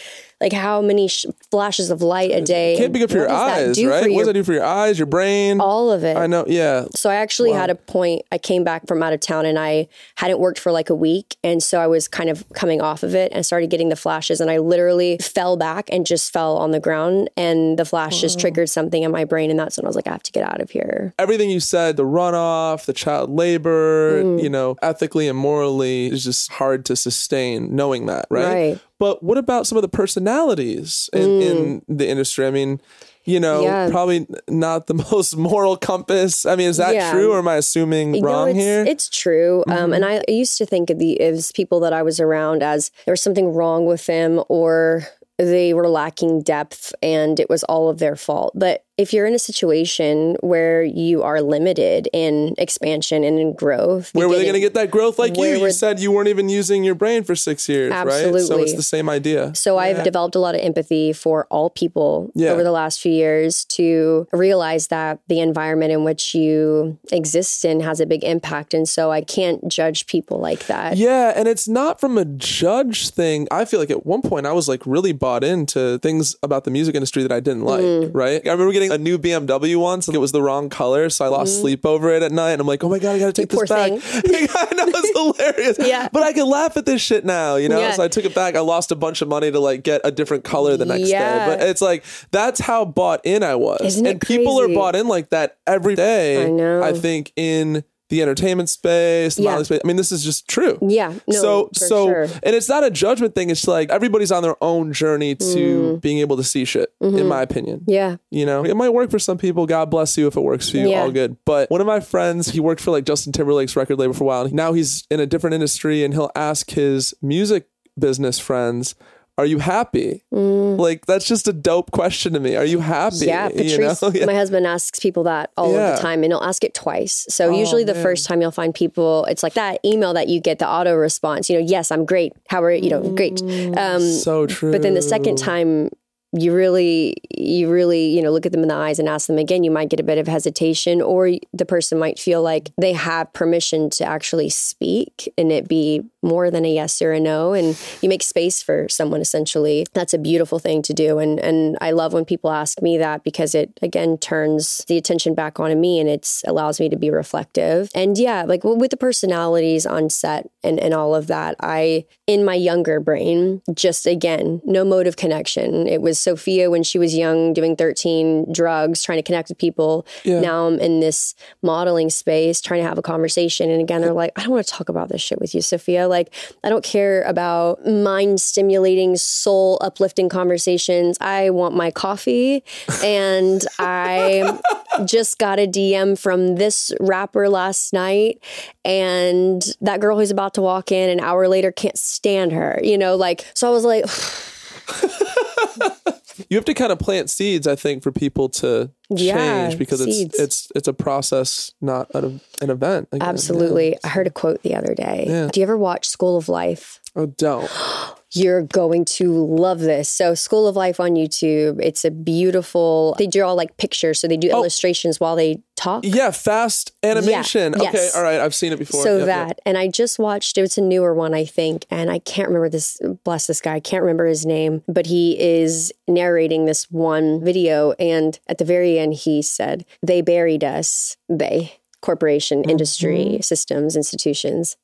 Speaker 1: like how many sh- flashes of light a day
Speaker 2: Can't be good for your eyes, right? What
Speaker 1: your
Speaker 2: does that do for your eyes, your brain?
Speaker 1: all of it
Speaker 2: I know. Yeah.
Speaker 1: so I actually had a point. I came back from out of town and I hadn't worked for like a week. And so I was kind of coming off of it and started getting the flashes. And I literally fell back and just fell on the ground. And the flash just triggered something in my brain. And that's when I was like, I have to get out of here.
Speaker 2: Everything you said, the runoff, the child labor,
Speaker 1: Mm.
Speaker 2: you know, ethically and morally is just hard to sustain knowing that, right?
Speaker 1: Right.
Speaker 2: But what about some of the personalities in, in the industry? I mean, you know,
Speaker 1: Mm. Yeah.
Speaker 2: probably not the most moral compass. I mean, is that
Speaker 1: Yeah.
Speaker 2: true or am I assuming wrong
Speaker 1: no, it's,
Speaker 2: here? Mm-hmm.
Speaker 1: It's true. Um, and I used to think of the as people that I was around as there was something wrong with them or they were lacking depth and it was all of their fault. But if you're in a situation where you are limited in expansion and in growth,
Speaker 2: Where were they going to get that growth like you? You said you weren't even using your brain for six years, right? So it's the same idea.
Speaker 1: So I've developed a lot of empathy for all people
Speaker 2: Yeah.
Speaker 1: over the last few years to realize that the environment in which you exist in has a big impact. And so I can't judge people like that.
Speaker 2: Yeah, and it's not from a judge thing. I feel like at one point I was like really bought into things about the music industry that I didn't like,
Speaker 1: Mm.
Speaker 2: right? I remember getting a new BMW once and it was the wrong color, so I lost mm-hmm. sleep over it at night and I'm like, "Oh my god, I got to take
Speaker 1: poor
Speaker 2: this back." I know it's hilarious.
Speaker 1: Yeah.
Speaker 2: But I can laugh at this shit now, you know?
Speaker 1: Yeah.
Speaker 2: So I took it back. I lost a bunch of money to like get a different color the next
Speaker 1: Yeah.
Speaker 2: day. But it's like that's how bought in I was.
Speaker 1: Isn't
Speaker 2: and people are bought in like that every day.
Speaker 1: I know.
Speaker 2: I think in the entertainment space, the
Speaker 1: Yeah.
Speaker 2: modeling space. I mean, this is just true
Speaker 1: Yeah. No,
Speaker 2: so so
Speaker 1: sure.
Speaker 2: and it's not a judgment thing it's like everybody's on their own journey to being able to see shit in my opinion
Speaker 1: Mm. Mm-hmm. Yeah.
Speaker 2: you know it might work for some people god bless you if it works for you
Speaker 1: Yeah.
Speaker 2: all good but one of my friends he worked for like justin timberlake's record label for a while now he's in a different industry and he'll ask his music business friends are you happy like that's just a dope question to me are you happy
Speaker 1: Mm. Yeah,
Speaker 2: you
Speaker 1: Patrice,
Speaker 2: know? Yeah.
Speaker 1: my husband asks people that all of
Speaker 2: Yeah. Oh,
Speaker 1: the time, and he'll ask it twice. So usually the first time you'll find people, it's like that email that you get the auto response. You know, yes, I'm great. How are you know, great. Um,
Speaker 2: so true
Speaker 1: but then the second time you really you really you know look at them in the eyes and ask them again you might get a bit of hesitation or the person might feel like they have permission to actually speak and it be more than a yes or a no and you make space for someone essentially. That's a beautiful thing to do and and I love when people ask me that because it again turns the attention back onto me and it allows me to be reflective. And yeah like with the personalities on set and and all of that I in my younger brain just again no mode of connection. It was Sophia when she was young doing 13 drugs trying to connect with people.
Speaker 2: Yeah.
Speaker 1: now I'm in this modeling space trying to have a conversation and again they're like I don't want to talk about this shit with you Sophia like I don't care about mind stimulating soul uplifting conversations. I want my coffee. And I just got a DM from this rapper last night. And that girl who's about to walk in an hour later can't stand her you know like so I was like
Speaker 2: you have to kind of plant seeds, I think, for people to
Speaker 1: Yeah,
Speaker 2: change because
Speaker 1: seeds.
Speaker 2: it's it's it's a process, not an, an event. again.
Speaker 1: Absolutely. I heard a quote the other day.
Speaker 2: Yeah.
Speaker 1: Do you ever watch School of Life?
Speaker 2: Oh, don't.
Speaker 1: You're going to love this. So, School of Life on YouTube, it's a beautiful, they draw like pictures. So, they do oh. illustrations while they talk.
Speaker 2: Yeah, fast animation.
Speaker 1: Yeah,
Speaker 2: Okay,
Speaker 1: yes.
Speaker 2: all right. I've seen it before.
Speaker 1: So
Speaker 2: Yep,
Speaker 1: that,
Speaker 2: yep.
Speaker 1: and I just watched, it's a newer one, I think, and I can't remember this, bless this guy, I can't remember his name, but he is narrating this one video. And at the very end, he said, They buried us, they, corporation, mm-hmm. industry, systems, institutions,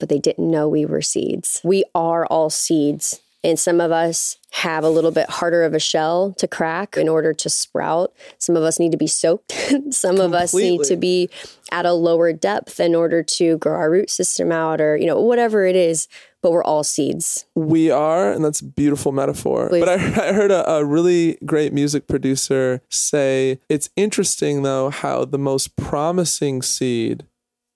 Speaker 1: but they didn't know we were seeds. We are all seeds. And some of us have a little bit harder of a shell to crack in order to sprout. Some of us need to be soaked. some of us need to be at a lower depth in order to grow our root system out or, you know, whatever it is. But we're all seeds.
Speaker 2: We are, and that's a beautiful metaphor.
Speaker 1: Please.
Speaker 2: But I, I heard a, a really great music producer say it's interesting, though, how the most promising seed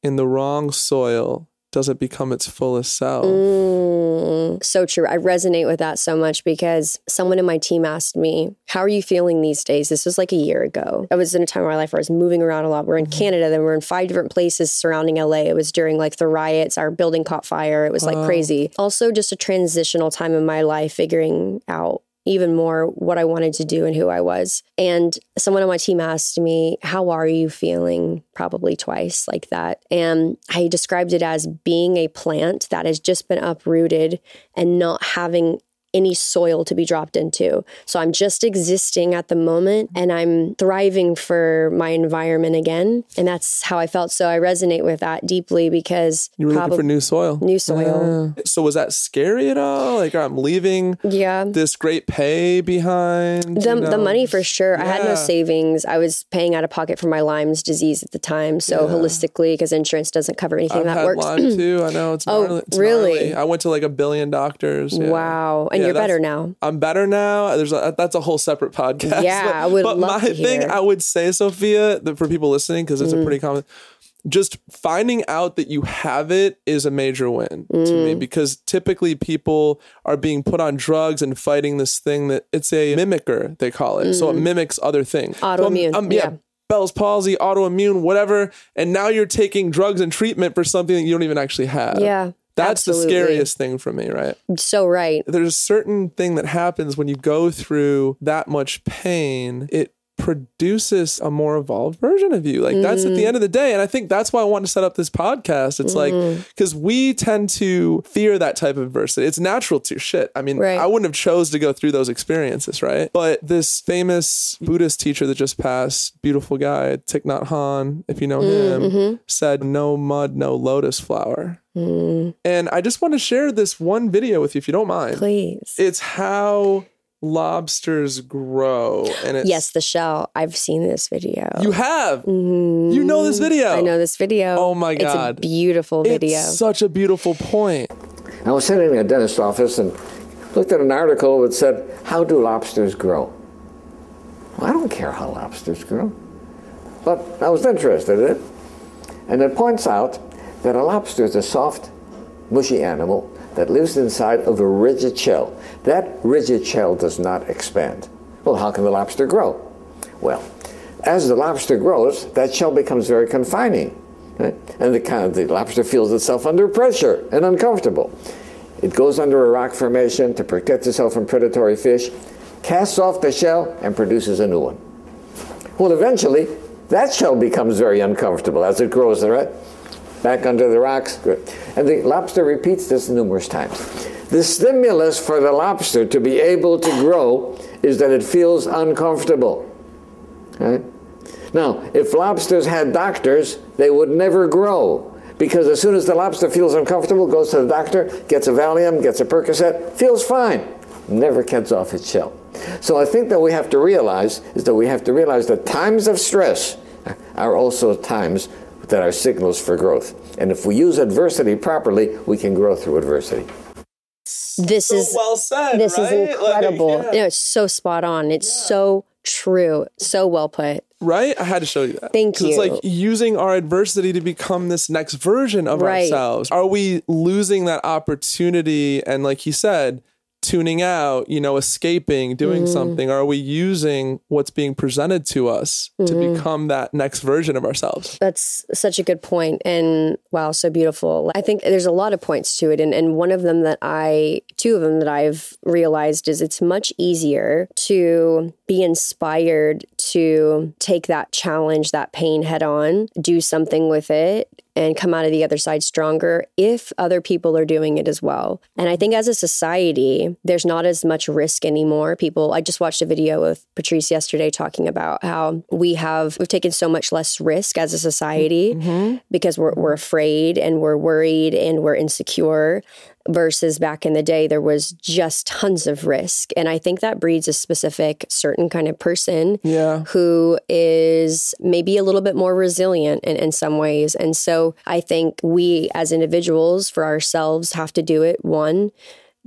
Speaker 2: in the wrong soil doesn't become its fullest self.
Speaker 1: Mm, so true. I resonate with that so much because someone in my team asked me, How are you feeling these days? This was like a year ago. I was in a time of my life where I was moving around a lot. We're in Canada, then we're in five different places surrounding LA. It was during like the riots, our building caught fire. It was like crazy. Also, just a transitional time in my life, figuring out even more what I wanted to do and who I was. And someone on my team asked me, How are you feeling? Probably twice like that. And I described it as being a plant that has just been uprooted and not having any soil to be dropped into. So I'm just existing at the moment and I'm thriving for my environment again. And that's how I felt. So I resonate with that deeply because
Speaker 2: You were looking for new soil.
Speaker 1: new soil.
Speaker 2: So was that scary at all? Like I'm leaving
Speaker 1: yeah.
Speaker 2: this great pay behind.
Speaker 1: The,
Speaker 2: you know?
Speaker 1: the money for sure. I had no savings. I was paying out of pocket for my Lyme's disease at the time. So holistically, because insurance doesn't cover anything
Speaker 2: I've
Speaker 1: that works.
Speaker 2: Lyme too. I know it's
Speaker 1: Oh,
Speaker 2: gnarly.
Speaker 1: Really?
Speaker 2: gnarly. I went to like a billion doctors. yeah.
Speaker 1: Wow. And
Speaker 2: Yeah,
Speaker 1: you're better now.
Speaker 2: I'm better now. There's a, that's a whole separate podcast.
Speaker 1: Yeah,
Speaker 2: but,
Speaker 1: I would
Speaker 2: But my
Speaker 1: to
Speaker 2: thing. I would say, Sophia, that for people listening, because it's
Speaker 1: Mm.
Speaker 2: a pretty common, just finding out that you have it is a major win to
Speaker 1: Mm.
Speaker 2: me because typically people are being put on drugs and fighting this thing that it's a mimicker they call it. So it mimics other things. So I'm-
Speaker 1: Mm. Autoimmune,
Speaker 2: I'm- yeah.
Speaker 1: yeah.
Speaker 2: Bell's palsy, autoimmune, whatever, and now you're taking drugs and treatment for something that you don't even actually have.
Speaker 1: Yeah.
Speaker 2: That's the scariest thing for me, right?
Speaker 1: So right.
Speaker 2: there's a certain thing that happens when you go through that much pain. It produces a more evolved version of you. Like that's
Speaker 1: Mm-hmm.
Speaker 2: at the end of the day. And I think that's why I want to set up this podcast. It's like,
Speaker 1: Mm-hmm.
Speaker 2: because we tend to fear that type of adversity. It's natural to shit. I mean,
Speaker 1: Right.
Speaker 2: I wouldn't have chose to go through those experiences, right? But this famous Buddhist teacher that just passed, beautiful guy, Thich Nhat Hanh, if you know him,
Speaker 1: Mm-hmm.
Speaker 2: said, no mud, no lotus flower.
Speaker 1: Mm,
Speaker 2: And I just want to share this one video with you, if you don't mind
Speaker 1: please.
Speaker 2: it's how lobsters grow and it's
Speaker 1: yes, the shell. I've seen this video.
Speaker 2: you have
Speaker 1: Mhm.
Speaker 2: you know this video
Speaker 1: I know this video.
Speaker 2: Oh my
Speaker 1: It's a
Speaker 2: God.
Speaker 1: beautiful video.
Speaker 2: it's such a beautiful point
Speaker 3: I was sitting in a dentist's office and looked at an article that said, How do lobsters grow? Well, I don't care how lobsters grow. But I was interested in it. And it points out that a lobster is a soft, mushy animal that lives inside of a rigid shell. That rigid shell does not expand. Well, how can the lobster grow? Well, as the lobster grows, that shell becomes very confining. right? And the, kind of, the lobster feels itself under pressure and uncomfortable. It goes under a rock formation to protect itself from predatory fish, casts off the shell, and produces a new one. Well, eventually, that shell becomes very uncomfortable as it grows, right? Back under the rocks. And the lobster repeats this numerous times. The stimulus for the lobster to be able to grow is that it feels uncomfortable. Right? Now, if lobsters had doctors, they would never grow. Because as soon as the lobster feels uncomfortable, goes to the doctor, gets a Valium, gets a Percocet, feels fine, never gets off its shell. So I think that we have to realize is that we have to realize that times of stress are also times that are signals for growth. And if we use adversity properly, we can grow through adversity.
Speaker 1: this is
Speaker 2: well said
Speaker 1: this is incredible.
Speaker 2: Like, yeah.
Speaker 1: You it's so spot on. It's so true. So well put.
Speaker 2: right i had to show you that
Speaker 1: Thank
Speaker 2: you. it's like using our adversity to become this next version of
Speaker 1: Right.
Speaker 2: ourselves are we losing that opportunity and like he said tuning out, you know, escaping, doing
Speaker 1: Mm-hmm.
Speaker 2: something? Are we using what's being presented to us to
Speaker 1: Mm-hmm.
Speaker 2: become that next version of ourselves?
Speaker 1: That's such a good point and wow, so beautiful. I think there's a lot of points to it and, and one of them that I two of them that I've realized is it's much easier to be inspired to take that challenge, that pain head on, do something with it and come out of the other side stronger if other people are doing it as well. And I think as a society, there's not as much risk anymore. People, I just watched a video of Patrice yesterday talking about how we have we've taken so much less risk as a society mm-hmm. because we're we're afraid and we're worried and we're insecure versus back in the day there was just tons of risk and i think that breeds a specific certain kind of person
Speaker 2: Yeah.
Speaker 1: who is maybe a little bit more resilient in, in some ways. And so I think we as individuals for ourselves have to do it. One,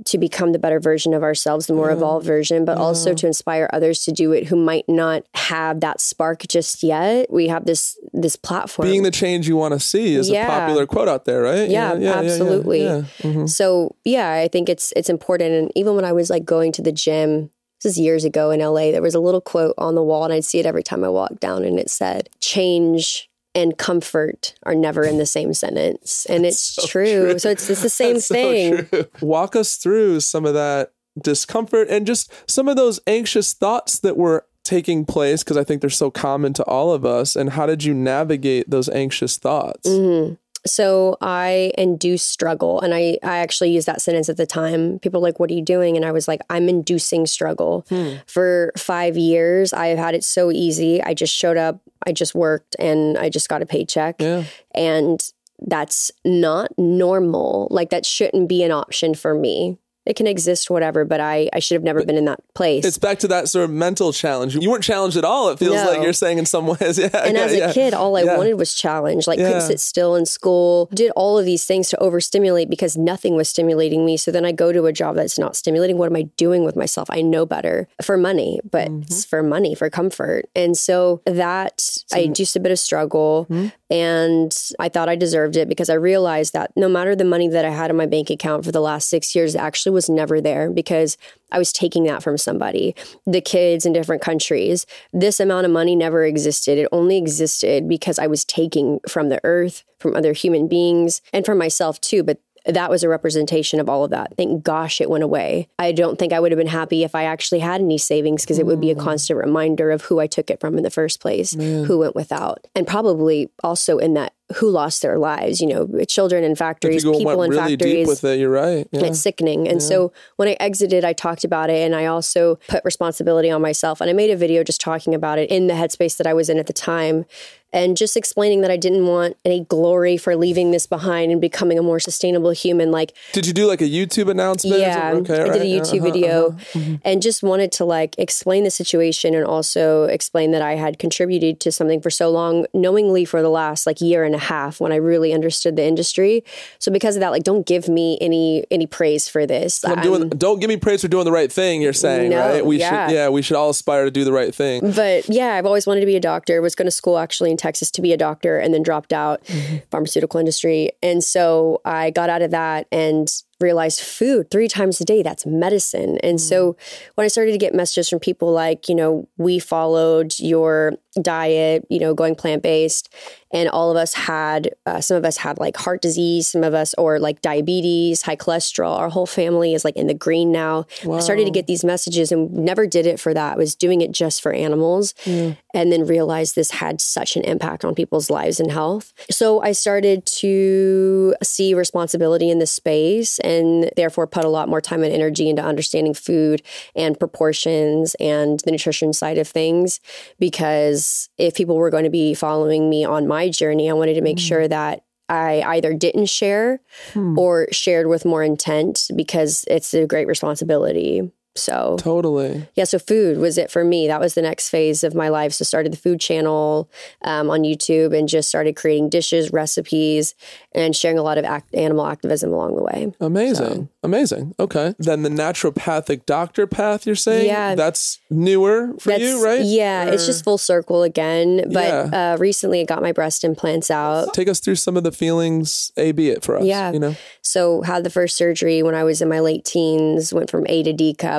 Speaker 1: to become the better version of ourselves, the more evolved version, but also to inspire others to do it who might not have that spark just yet. We have this this platform.
Speaker 2: Being the change you want to see is
Speaker 1: Yeah.
Speaker 2: a popular quote out there, right?
Speaker 1: Yeah, absolutely.
Speaker 2: yeah. Mhm.
Speaker 1: So yeah, I think it's it's important. And even when I was like going to the gym, this is years ago in LA, there was a little quote on the wall, and I'd see it every time I walked down, and it said, "Change." And comfort are never in the same sentence, and it's true. So it's it's the same
Speaker 2: That's
Speaker 1: thing.
Speaker 2: true. Walk us through some of that discomfort and just some of those anxious thoughts that were taking place because I think they're so common to all of us. And how did you navigate those anxious thoughts?
Speaker 1: Mm-hmm. So I induce struggle. And I, I actually used that sentence at the time. People were like, what are you doing? And I was like, I'm inducing struggle. Hmm. For five years, I've had it so easy. I just showed up, I just worked, and I just got a paycheck.
Speaker 2: Yeah.
Speaker 1: And that's not normal. Like, that shouldn't be an option for me. It can exist, whatever, but I, I should have never been in that place.
Speaker 2: It's back to that sort of mental challenge. You weren't challenged at all. It feels
Speaker 1: No.
Speaker 2: like you're saying in some ways. Yeah.
Speaker 1: And
Speaker 2: yeah,
Speaker 1: as a
Speaker 2: yeah.
Speaker 1: kid, all I
Speaker 2: Yeah.
Speaker 1: wanted was challenge. Like couldn't sit still in school. Did all of these things to overstimulate because nothing was stimulating me. So then I go to a job that's not stimulating. What am I doing with myself? I know better for money, but
Speaker 2: Mm-hmm.
Speaker 1: it's for money, for comfort. And so that I induced a bit of struggle
Speaker 2: Hmm?
Speaker 1: and I thought I deserved it because I realized that no matter the money that I had in my bank account for the last six years, it actually was never there because I was taking that from somebody. The kids in different countries, this amount of money never existed. It only existed because I was taking from the earth, from other human beings, and from myself too. But that was a representation of all of that. Thank gosh it went away. I don't think I would have been happy if I actually had any savings because it would be a mm. constant reminder of who I took it from in the first place, mm. who went without. And probably also in that who lost their lives, you know, children in factories, people in
Speaker 2: really
Speaker 1: factories.
Speaker 2: deep with it, you're right. Yeah.
Speaker 1: It's sickening. And so when I exited, I talked about it and I also put responsibility on myself. And I made a video just talking about it in the headspace that I was in at the time and just explaining that I didn't want any glory for leaving this behind and becoming a more sustainable human. Like,
Speaker 2: Did you do like a YouTube announcement?
Speaker 1: yeah,
Speaker 2: Okay,
Speaker 1: I did a YouTube
Speaker 2: uh-huh,
Speaker 1: video
Speaker 2: uh-huh.
Speaker 1: and just wanted to like explain the situation and also explain that I had contributed to something for so long, knowingly for the last like year and a half when I really understood the industry. So because of that, like, don't give me any any praise for this.
Speaker 2: I'm doing, don't give me praise for doing the right thing. You're saying,
Speaker 1: No,
Speaker 2: right? We
Speaker 1: yeah.
Speaker 2: should, yeah, we should all aspire to do the right thing.
Speaker 1: but yeah, I've always wanted to be a doctor. Was going to school actually in Texas to be a doctor, and then dropped out mm-hmm. pharmaceutical industry. And so I got out of that and realized food three times a day that's medicine. And so mm. when i started to get messages from people like you know we followed your diet you know going plant-based and all of us had uh, some of us had like heart disease some of us or like diabetes high cholesterol. Our whole family is like in the green now. I started to get these messages and never did it for that. I was doing it just for animals and then realized this had such an impact on people's lives and health. So i started to see responsibility in this space and therefore put a lot more time and energy into understanding food and proportions and the nutrition side of things because if people were going to be following me on my journey i wanted to make sure mm. that I either didn't share hmm. or shared with more intent because it's a great responsibility. So
Speaker 2: Totally.
Speaker 1: yeah, so food was it for me. That was the next phase of my life. So started the food channel um, on YouTube and just started creating dishes, recipes, and sharing a lot of act- animal activism along the way.
Speaker 2: Amazing. Amazing. Okay. Then the naturopathic doctor path, you're saying?
Speaker 1: Yeah.
Speaker 2: That's newer for you, right?
Speaker 1: Yeah, it's just full circle again. But
Speaker 2: Yeah.
Speaker 1: uh, recently I got my breast implants out.
Speaker 2: Take us through some of the feelings, A, B it for us.
Speaker 1: Yeah.
Speaker 2: You know?
Speaker 1: So had the first surgery when I was in my late teens, went from A to D cup,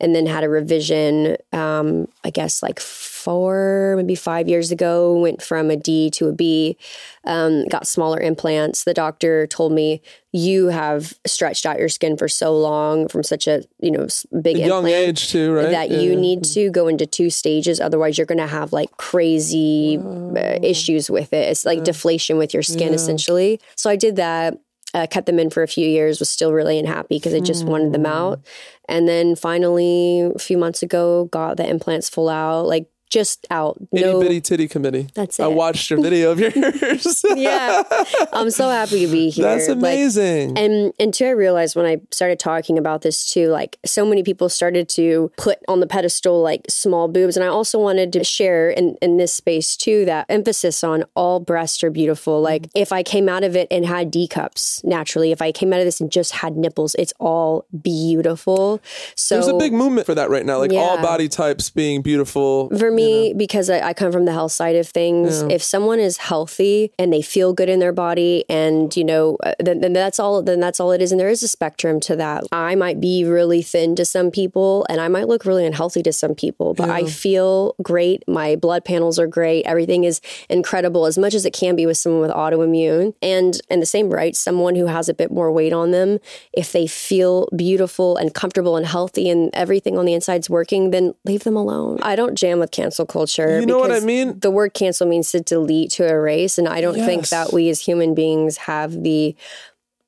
Speaker 1: and then had a revision. Um, I guess like four, maybe five years ago. Went from a D to a B. Um, got smaller implants. The doctor told me you have stretched out your skin for so long from such a you know big
Speaker 2: Young
Speaker 1: implant
Speaker 2: age too, right?
Speaker 1: that
Speaker 2: Yeah,
Speaker 1: you need to go into two stages otherwise you're going to have like crazy uh, issues with it it's like deflation with your skin essentially so i did that uh, kept them in for a few years was still really unhappy because i just wanted them out. And then finally a few months ago got the implants full out like just out
Speaker 2: Itty
Speaker 1: no
Speaker 2: bitty titty committee.
Speaker 1: That's it.
Speaker 2: I watched your video of yours.
Speaker 1: yeah i'm so happy to be here
Speaker 2: That's
Speaker 1: Like,
Speaker 2: amazing.
Speaker 1: and and two, I realized when I started talking about this too, like so many people started to put on the pedestal like small boobs. And I also wanted to share in, in this space too that emphasis on all breasts are beautiful. Like
Speaker 2: Mm.
Speaker 1: if I came out of it and had D cups naturally, if I came out of this and just had nipples, it's all beautiful. So
Speaker 2: There's a big movement for that right now, like all body types being beautiful.
Speaker 1: Me, because I, I come from the health side of things, if someone is healthy and they feel good in their body, and you know, uh, then, then that's all. Then that's all it is. And there is a spectrum to that. I might be really thin to some people, and I might look really unhealthy to some people, but I feel great. My blood panels are great. Everything is incredible, as much as it can be with someone with autoimmune. And in the same right, someone who has a bit more weight on them, if they feel beautiful and comfortable and healthy, and everything on the inside's working, then leave them alone. I don't jam with cancel culture.
Speaker 2: You know what I mean?
Speaker 1: The word cancel means to delete, to erase. And I don't think that we as human beings have the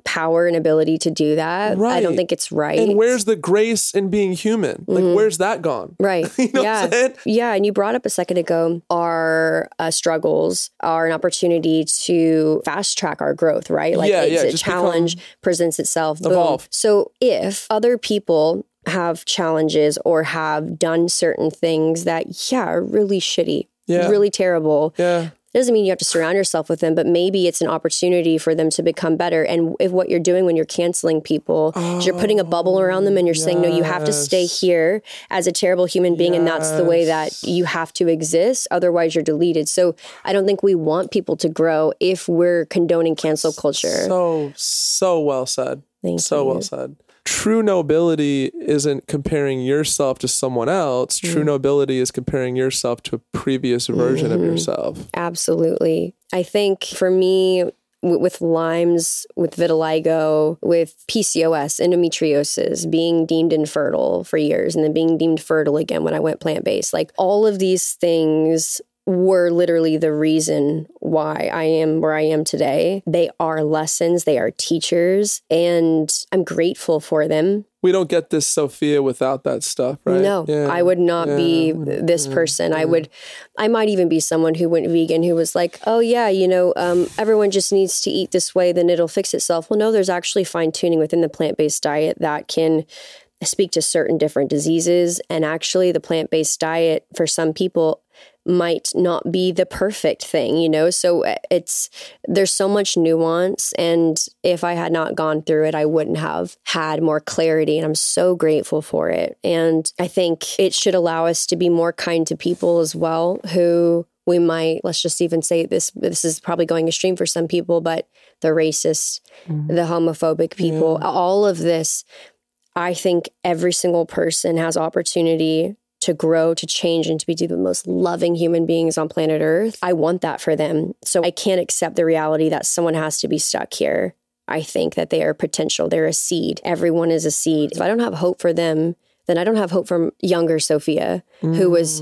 Speaker 1: power and ability to do that.
Speaker 2: Right.
Speaker 1: I don't think it's right.
Speaker 2: And where's the grace in being human? Like, where's that gone?
Speaker 1: Right.
Speaker 2: You know
Speaker 1: yeah. Yeah. And you brought up a second ago our uh, struggles are an opportunity to fast track our growth, right? Like
Speaker 2: Yeah,
Speaker 1: it's
Speaker 2: yeah,
Speaker 1: a
Speaker 2: just
Speaker 1: challenge presents itself. Boom.
Speaker 2: Evolve.
Speaker 1: So if other people have challenges or have done certain things that, yeah, are really shitty,
Speaker 2: Yeah.
Speaker 1: really terrible,
Speaker 2: Yeah.
Speaker 1: It doesn't mean you have to surround yourself with them, but maybe it's an opportunity for them to become better. And if what you're doing when you're canceling people is you're putting a bubble around them and you're saying, no, you have to stay here as a terrible human being. And that's the way that you have to exist. Otherwise, you're deleted. So I don't think we want people to grow if we're condoning cancel culture.
Speaker 2: So, so well said.
Speaker 1: Thank
Speaker 2: so
Speaker 1: you.
Speaker 2: well said. True nobility isn't comparing yourself to someone else.
Speaker 1: Mm.
Speaker 2: True nobility is comparing yourself to a previous version
Speaker 1: Mm-hmm.
Speaker 2: of yourself.
Speaker 1: Absolutely. I think for me, w- with Lyme's, with vitiligo, with PCOS, endometriosis, being deemed infertile for years and then being deemed fertile again when I went plant based, like all of these things were literally the reason why I am where I am today. They are lessons, they are teachers, and I'm grateful for them.
Speaker 2: We don't get this Sophia without that stuff, right?
Speaker 1: No,
Speaker 2: Yeah.
Speaker 1: I would not be
Speaker 2: Yeah.
Speaker 1: this person. I would, I might even be someone who went vegan who was like, oh, yeah, you know, um, everyone just needs to eat this way, then it'll fix itself. Well, no, there's actually fine tuning within the plant based diet that can speak to certain different diseases. And actually, the plant based diet for some people might not be the perfect thing, you know? So uh, it's, there's so much nuance. And if I had not gone through it, I wouldn't have had more clarity. And I'm so grateful for it. And I think it should allow us to be more kind to people as well who we might let's just even say this this is probably going extreme for some people but the racist the homophobic people all of this I think every single person has opportunity to grow, to change, and to be the most loving human beings on planet Earth. I want that for them. So I can't accept the reality that someone has to be stuck here. I think that they are potential. They're a seed. Everyone is a seed. If I don't have hope for them, then I don't have hope for younger Sophia, who was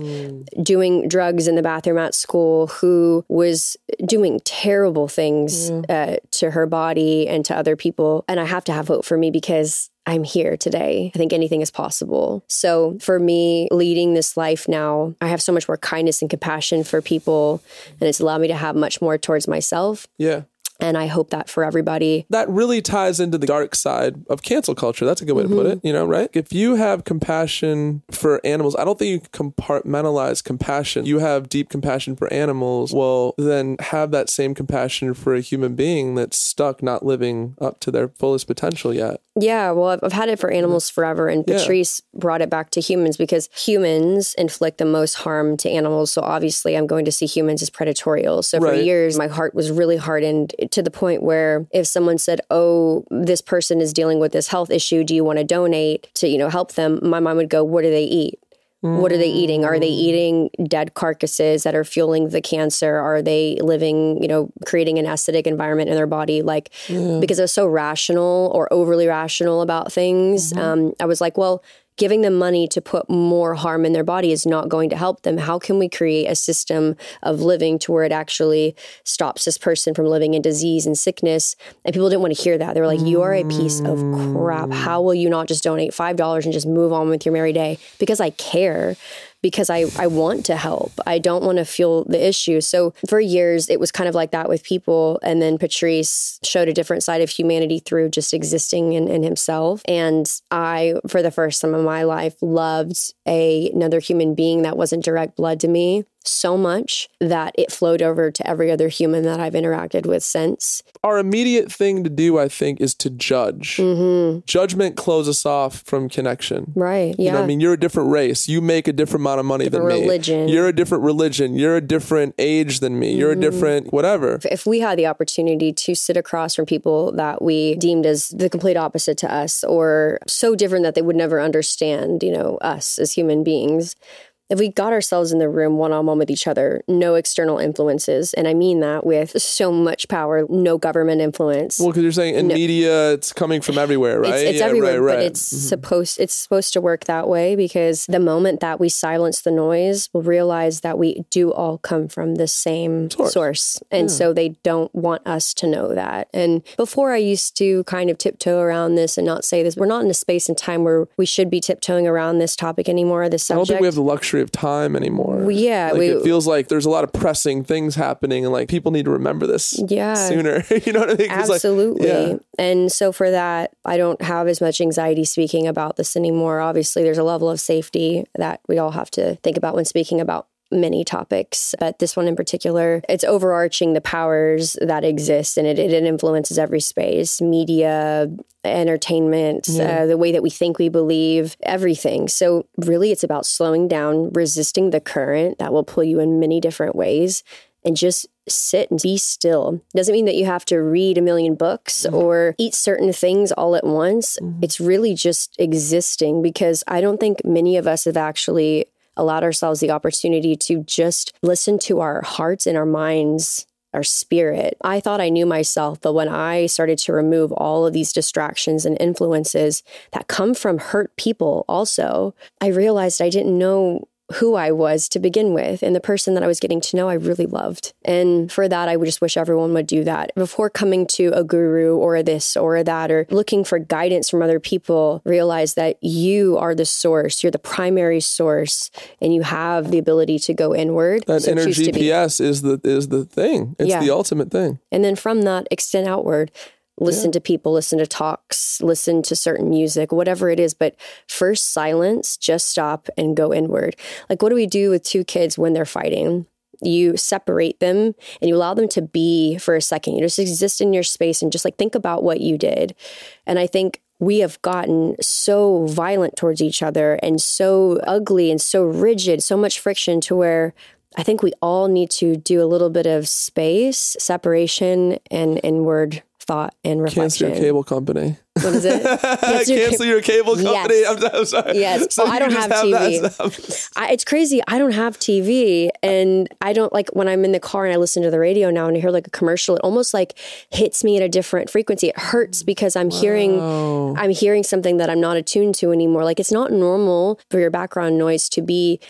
Speaker 1: doing drugs in the bathroom at school, who was doing terrible things uh, to her body and to other people. And I have to have hope for me because I'm here today. I think anything is possible. So for me, leading this life now, I have so much more kindness and compassion for people, and it's allowed me to have much more towards myself.
Speaker 2: Yeah.
Speaker 1: And I hope that for everybody.
Speaker 2: That really ties into the dark side of cancel culture. That's a good way to put mm-hmm. it, you know, right? If you have compassion for animals, I don't think you compartmentalize compassion. You have deep compassion for animals, well, then have that same compassion for a human being that's stuck not living up to their fullest potential yet.
Speaker 1: Yeah, well, I've, I've had it for animals forever, and
Speaker 2: Yeah.
Speaker 1: Patrice brought it back to humans because humans inflict the most harm to animals. So obviously, I'm going to see humans as predatorial. So for
Speaker 2: Right.
Speaker 1: years, my heart was really hardened to the point where if someone said, "Oh, this person is dealing with this health issue, do you want to donate to you know help them?" My mind would go, "What do they eat?" What are they eating? Are they eating dead carcasses that are fueling the cancer? Are they living, you know, creating an acidic environment in their body? Like, because I was so rational or overly rational about things. Um, I was like, well, giving them money to put more harm in their body is not going to help them. How can we create a system of living to where it actually stops this person from living in disease and sickness? And people didn't want to hear that. They were like, you are a piece of crap. Mm. How will you not just donate $5 and just move on with your merry day? Because I care because I, I want to help. I don't want to feel the issue. So for years, it was kind of like that with people. And then Patrice showed a different side of humanity through just existing in, in himself. And I, for the first time in my life, loved a, another human being that wasn't direct blood to me so much that it flowed over to every other human that I've interacted with since.
Speaker 2: Our immediate thing to do, I think, is to judge. Mm-hmm. Judgment closes us off from connection.
Speaker 1: Right. Yeah.
Speaker 2: You know I mean? You're a different race. You make a different amount of money than
Speaker 1: Different
Speaker 2: me.
Speaker 1: religion.
Speaker 2: You're a different religion. You're a different age than me. You're a mm-hmm. different whatever.
Speaker 1: if we had the opportunity to sit across from people that we deemed as the complete opposite to us or so different that they would never understand, you know, us as human beings, if we got ourselves in the room one on one with each other, no external influences, and I mean that with so much power, no government influence.
Speaker 2: Well, because you're saying in media, it's coming from everywhere, right?
Speaker 1: It's, it's
Speaker 2: yeah,
Speaker 1: everywhere,
Speaker 2: right, right.
Speaker 1: but it's supposed it's supposed to work that way because the moment that we silence the noise, we'll realize that we do all come from the same source, and so they don't want us to know that. And before, I used to kind of tiptoe around this and not say this. We're not in a space and time where we should be tiptoeing around this topic anymore. This
Speaker 2: I don't think we have the luxury of time anymore.
Speaker 1: Well, yeah,
Speaker 2: like
Speaker 1: we-
Speaker 2: it feels like there's a lot of pressing things happening, and like people need to remember this
Speaker 1: Yeah.
Speaker 2: sooner. you know what I mean? 'Cause, like,
Speaker 1: Absolutely.
Speaker 2: yeah.
Speaker 1: And so for that, I don't have as much anxiety speaking about this anymore. Obviously, there's a level of safety that we all have to think about when speaking about many topics, but this one in particular, it's overarching the powers that exist and it, it influences every space media, entertainment, uh, the way that we think we believe, everything. So, really, it's about slowing down, resisting the current that will pull you in many different ways and just sit and be still. Doesn't mean that you have to read a million books or eat certain things all at once. It's really just existing because I don't think many of us have actually allowed ourselves the opportunity to just listen to our hearts and our minds. Our spirit. I thought I knew myself, but when I started to remove all of these distractions and influences that come from hurt people, also, I realized I didn't know who I was to begin with and the person that I was getting to know I really loved. And for that I would just wish everyone would do that. Before coming to a guru or this or a that or looking for guidance from other people, realize that you are the source. You're the primary source and you have the ability to go inward.
Speaker 2: That
Speaker 1: So
Speaker 2: inner
Speaker 1: to be.
Speaker 2: GPS is the is the thing. It's
Speaker 1: Yeah.
Speaker 2: the ultimate thing.
Speaker 1: And then from that, extend outward. Listen to people, listen to talks, listen to certain music, whatever it is. But first, silence, just stop and go inward. Like, what do we do with two kids when they're fighting? You separate them and you allow them to be for a second. You just exist in your space and just like think about what you did. And I think we have gotten so violent towards each other and so ugly and so rigid, so much friction to where I think we all need to do a little bit of space, separation, and inward thought and
Speaker 2: Cancel your cable company.
Speaker 1: What is it? Cancel your
Speaker 2: Cancel
Speaker 1: ca-
Speaker 2: your cable company.
Speaker 1: Yes.
Speaker 2: I'm, I'm sorry.
Speaker 1: Yes.
Speaker 2: So
Speaker 1: Oh, I don't have
Speaker 2: that
Speaker 1: TV. I, it's crazy. I don't have TV, and I don't like when I'm in the car and I listen to the radio now and I hear like a commercial. It almost like hits me at a different frequency. It hurts because I'm hearing, I'm hearing something that I'm not attuned to anymore. Like it's not normal for your background noise to be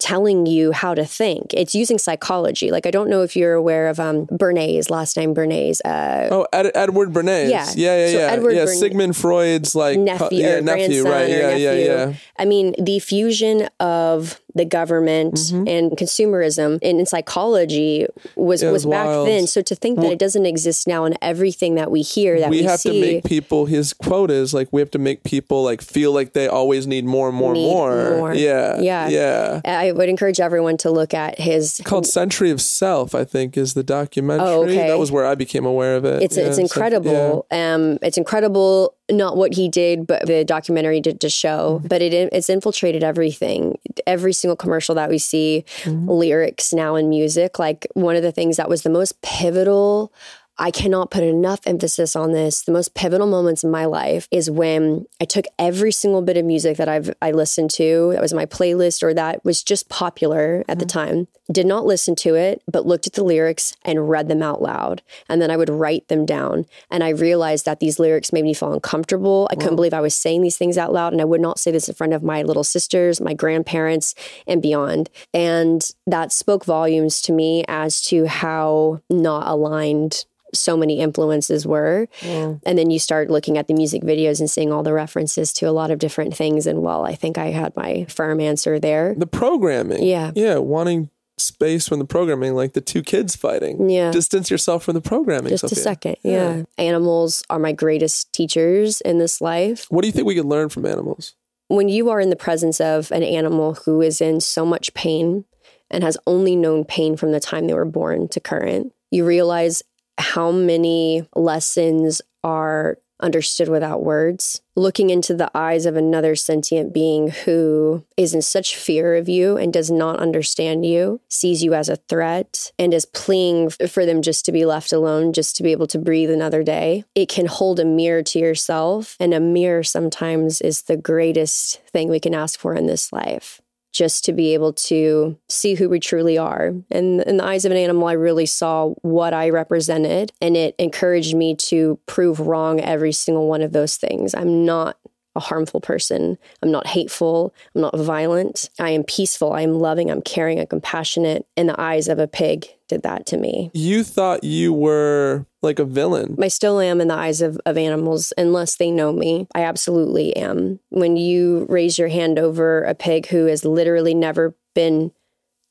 Speaker 1: telling you how to think. It's using psychology. Like I don't know if you're aware of um Bernays, last name Bernays. Uh,
Speaker 2: Oh, Ed, Edward Bernays.
Speaker 1: Yeah.
Speaker 2: yeah, yeah,
Speaker 1: So
Speaker 2: yeah.
Speaker 1: Edward
Speaker 2: yeah,
Speaker 1: Bern-
Speaker 2: Sigmund Freud's like
Speaker 1: nephew
Speaker 2: yeah, nephew, right? Yeah,
Speaker 1: nephew.
Speaker 2: yeah, yeah.
Speaker 1: I mean, the fusion of the government and consumerism and in psychology was,
Speaker 2: Mm-hmm.
Speaker 1: was,
Speaker 2: was
Speaker 1: back
Speaker 2: wild.
Speaker 1: then. So to think that it doesn't exist now in everything that we hear that we,
Speaker 2: we have
Speaker 1: see.
Speaker 2: to make people his quote is like we have to make people like feel like they always need more and more and more.
Speaker 1: more.
Speaker 2: Yeah.
Speaker 1: Yeah.
Speaker 2: Yeah.
Speaker 1: I would encourage everyone to look at his
Speaker 2: Called Century of Self, I think, is the documentary.
Speaker 1: Oh, okay.
Speaker 2: That was where I became aware of it.
Speaker 1: it's
Speaker 2: Yeah,
Speaker 1: it's
Speaker 2: so-
Speaker 1: incredible. Um, it's incredible. Not what he did, but the documentary did to show.
Speaker 2: Mm-hmm.
Speaker 1: But it it's infiltrated everything. Every single commercial that we see,
Speaker 2: Mm-hmm.
Speaker 1: lyrics now in music. Like one of the things that was the most pivotal. I cannot put enough emphasis on this. The most pivotal moments in my life is when I took every single bit of music that I've I listened to that was my playlist or that was just popular at the uh-huh. time. Did not listen to it, but looked at the lyrics and read them out loud. And then I would write them down. And I realized that these lyrics made me feel uncomfortable. I couldn't believe I was saying these things out loud. And I would not say this in front of my little sisters, my grandparents, and beyond. And that spoke volumes to me as to how not aligned so many influences were. And then you start looking at the music videos and seeing all the references to a lot of different things. And well, I think I had my firm answer there.
Speaker 2: The programming.
Speaker 1: Yeah.
Speaker 2: Yeah. Wanting space from the programming, like the two kids fighting.
Speaker 1: Yeah.
Speaker 2: Distance yourself from the programming.
Speaker 1: Just a
Speaker 2: Sophia.
Speaker 1: second. Yeah. Animals are my greatest teachers in this life.
Speaker 2: What do you think we could learn from animals?
Speaker 1: When you are in the presence of an animal who is in so much pain and has only known pain from the time they were born to current, you realize how many lessons are understood without words. Looking into the eyes of another sentient being who is in such fear of you and does not understand you, sees you as a threat, and is pleading for them just to be left alone, just to be able to breathe another day. It can hold a mirror to yourself, and a mirror sometimes is the greatest thing we can ask for in this life just to be able to see who we truly are. And in the eyes of an animal, I really saw what I represented, and it encouraged me to prove wrong every single one of those things. I'm not a harmful person. I'm not hateful. I'm not violent. I am peaceful. I am loving. I'm caring. I'm compassionate. And the eyes of a pig did that to me.
Speaker 2: You thought you were like a villain.
Speaker 1: I still am in the eyes of, of animals unless they know me. I absolutely am. When you raise your hand over a pig who has literally never been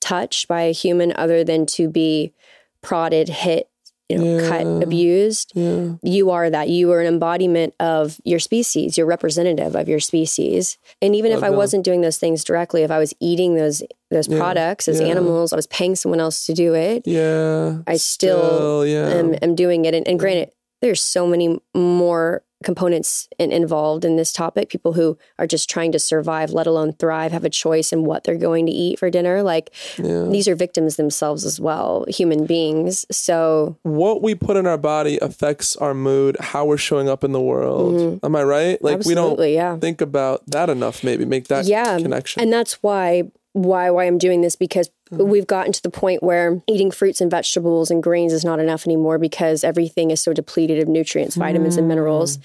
Speaker 1: touched by a human other than to be prodded, hit, you know, cut, abused, you are that. You are an embodiment of your species. You're representative of your species. And even if I wasn't doing those things directly, if I was eating those those products as animals, I was paying someone else to do it.
Speaker 2: Yeah.
Speaker 1: I still,
Speaker 2: yeah.
Speaker 1: am, am doing it. And, and granted, there's so many more components in, involved in this topic. People who are just trying to survive, let alone thrive, have a choice in what they're going to eat for dinner. Like these are victims themselves as well, human beings. So
Speaker 2: what we put in our body affects our mood, how we're showing up in the world. Am I right? Like we don't
Speaker 1: Mm-hmm. Yeah.
Speaker 2: think about that enough. Maybe make that
Speaker 1: yeah,
Speaker 2: connection.
Speaker 1: and that's why why why I'm doing this because mm-hmm. we've gotten to the point where eating fruits and vegetables and grains is not enough anymore because everything is so depleted of nutrients, vitamins, and minerals. Mm.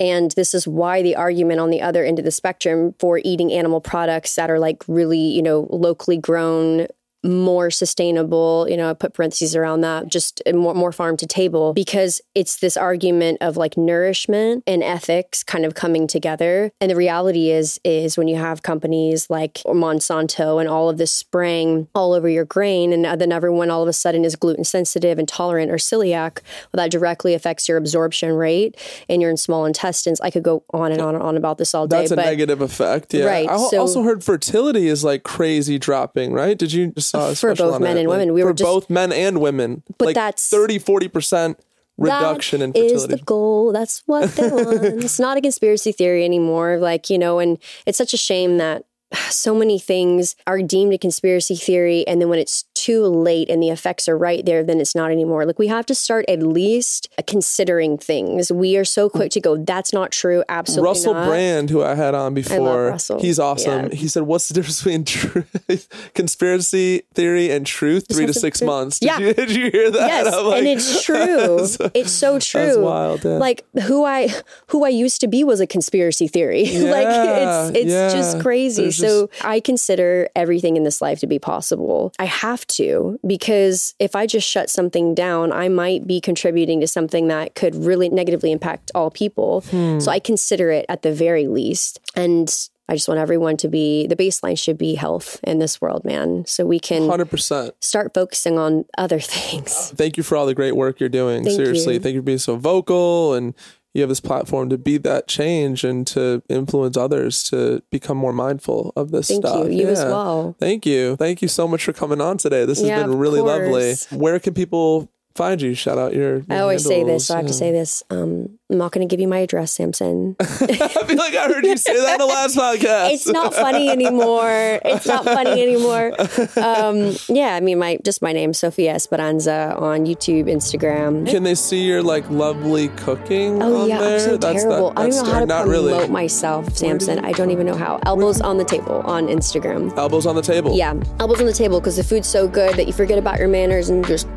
Speaker 1: And this is why the argument on the other end of the spectrum for eating animal products that are like really, you know, locally grown, more sustainable, you know, I put parentheses around that, just more, more farm to table, because it's this argument of like nourishment and ethics kind of coming together. And the reality is, is when you have companies like Monsanto and all of this spraying all over your grain, and then everyone all of a sudden is gluten sensitive, intolerant, or celiac, well, that directly affects your absorption rate and your small intestines. I could go on and on and on about this all day,
Speaker 2: That's a
Speaker 1: but
Speaker 2: negative effect. Yeah.
Speaker 1: Right,
Speaker 2: I
Speaker 1: so-
Speaker 2: also heard fertility is like crazy dropping, right? Did you just saw
Speaker 1: For both men and women. We
Speaker 2: for
Speaker 1: were just-
Speaker 2: both men and women.
Speaker 1: But
Speaker 2: like
Speaker 1: that's-
Speaker 2: 30, 40% reduction in
Speaker 1: That is
Speaker 2: fertility.
Speaker 1: the goal. That's what they want. it's not a conspiracy theory anymore. Like, you know, and it's such a shame that so many things are deemed a conspiracy theory. And then when it's too late and the effects are right there, then it's not anymore. Like, we have to start at least considering things. We are so quick to go, that's not true. Absolutely
Speaker 2: Russell
Speaker 1: not.
Speaker 2: Brand, who I had on before, he's awesome.
Speaker 1: Yeah.
Speaker 2: He said, "What's the difference between truth, conspiracy theory and truth? Three to six months." Did,
Speaker 1: Yeah.
Speaker 2: you, did you hear that?
Speaker 1: Yes,
Speaker 2: like-
Speaker 1: and it's true. it's so true.
Speaker 2: wild, yeah.
Speaker 1: Like who I who I used to be was a conspiracy theory. like it's it's
Speaker 2: yeah.
Speaker 1: just crazy.
Speaker 2: There's
Speaker 1: so I consider everything in this life to be possible. I have to because if I just shut something down, I might be contributing to something that could really negatively impact all people.
Speaker 2: Hmm.
Speaker 1: So I consider it at the very least. And I just want everyone to be the baseline should be health in this world, man. So we can
Speaker 2: 100%.
Speaker 1: start focusing on other things.
Speaker 2: Thank you for all the great work you're doing.
Speaker 1: Thank
Speaker 2: Seriously,
Speaker 1: you.
Speaker 2: thank you for being so vocal and you have this platform to be that change and to influence others to become more mindful of this
Speaker 1: Thank
Speaker 2: stuff.
Speaker 1: you. You as
Speaker 2: Yeah.
Speaker 1: well.
Speaker 2: Thank you. Thank you so much for coming on today. This has been really lovely. Where can people find you? Shout out your. your
Speaker 1: I always say this, so I have to say this. Um, I'm not going to give you my address, Samson.
Speaker 2: I feel like I heard you say that in the last podcast.
Speaker 1: it's not funny anymore. It's not funny anymore. Um, yeah, I mean, my just my name, Sophia Esperanza, on YouTube, Instagram.
Speaker 2: Can they see your like lovely cooking?
Speaker 1: Oh
Speaker 2: on
Speaker 1: yeah,
Speaker 2: there?
Speaker 1: I'm so
Speaker 2: That's
Speaker 1: terrible.
Speaker 2: That,
Speaker 1: I don't know how to
Speaker 2: not
Speaker 1: promote
Speaker 2: really.
Speaker 1: myself, Samson. I don't even know how. Elbows on the table on Instagram.
Speaker 2: Elbows on the table.
Speaker 1: Yeah, elbows on the table because the food's so good that you forget about your manners and just.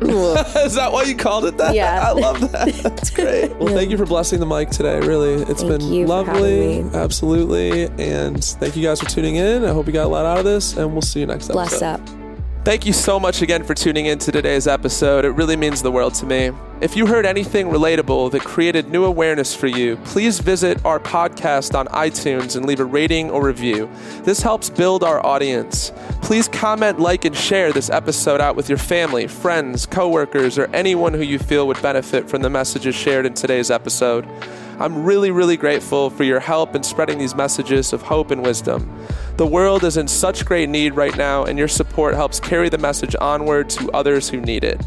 Speaker 2: That why you called it that?
Speaker 1: Yeah.
Speaker 2: I love that. That's great. Well, thank you for blessing the mic today. Really, it's
Speaker 1: Thank
Speaker 2: been lovely. Absolutely. And thank you guys for tuning in. I hope you got a lot out of this, and we'll see you next
Speaker 1: Bless
Speaker 2: episode.
Speaker 1: up.
Speaker 2: Thank you so much again for tuning in to today's episode. It really means the world to me. If you heard anything relatable that created new awareness for you, please visit our podcast on iTunes and leave a rating or review. This helps build our audience. Please comment, like, and share this episode out with your family, friends, coworkers, or anyone who you feel would benefit from the messages shared in today's episode. I'm really, really grateful for your help in spreading these messages of hope and wisdom. The world is in such great need right now, and your support helps carry the message onward to others who need it.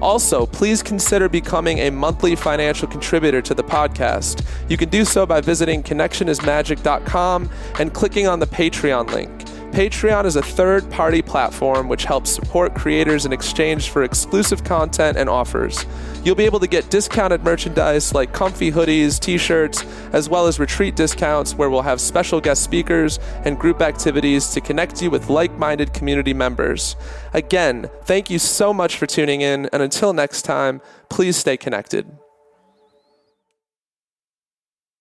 Speaker 2: Also, please consider becoming a monthly financial contributor to the podcast. You can do so by visiting connectionismagic.com and clicking on the Patreon link. Patreon is a third party platform which helps support creators in exchange for exclusive content and offers. You'll be able to get discounted merchandise like comfy hoodies, t shirts, as well as retreat discounts where we'll have special guest speakers and group activities to connect you with like minded community members. Again, thank you so much for tuning in, and until next time, please stay connected.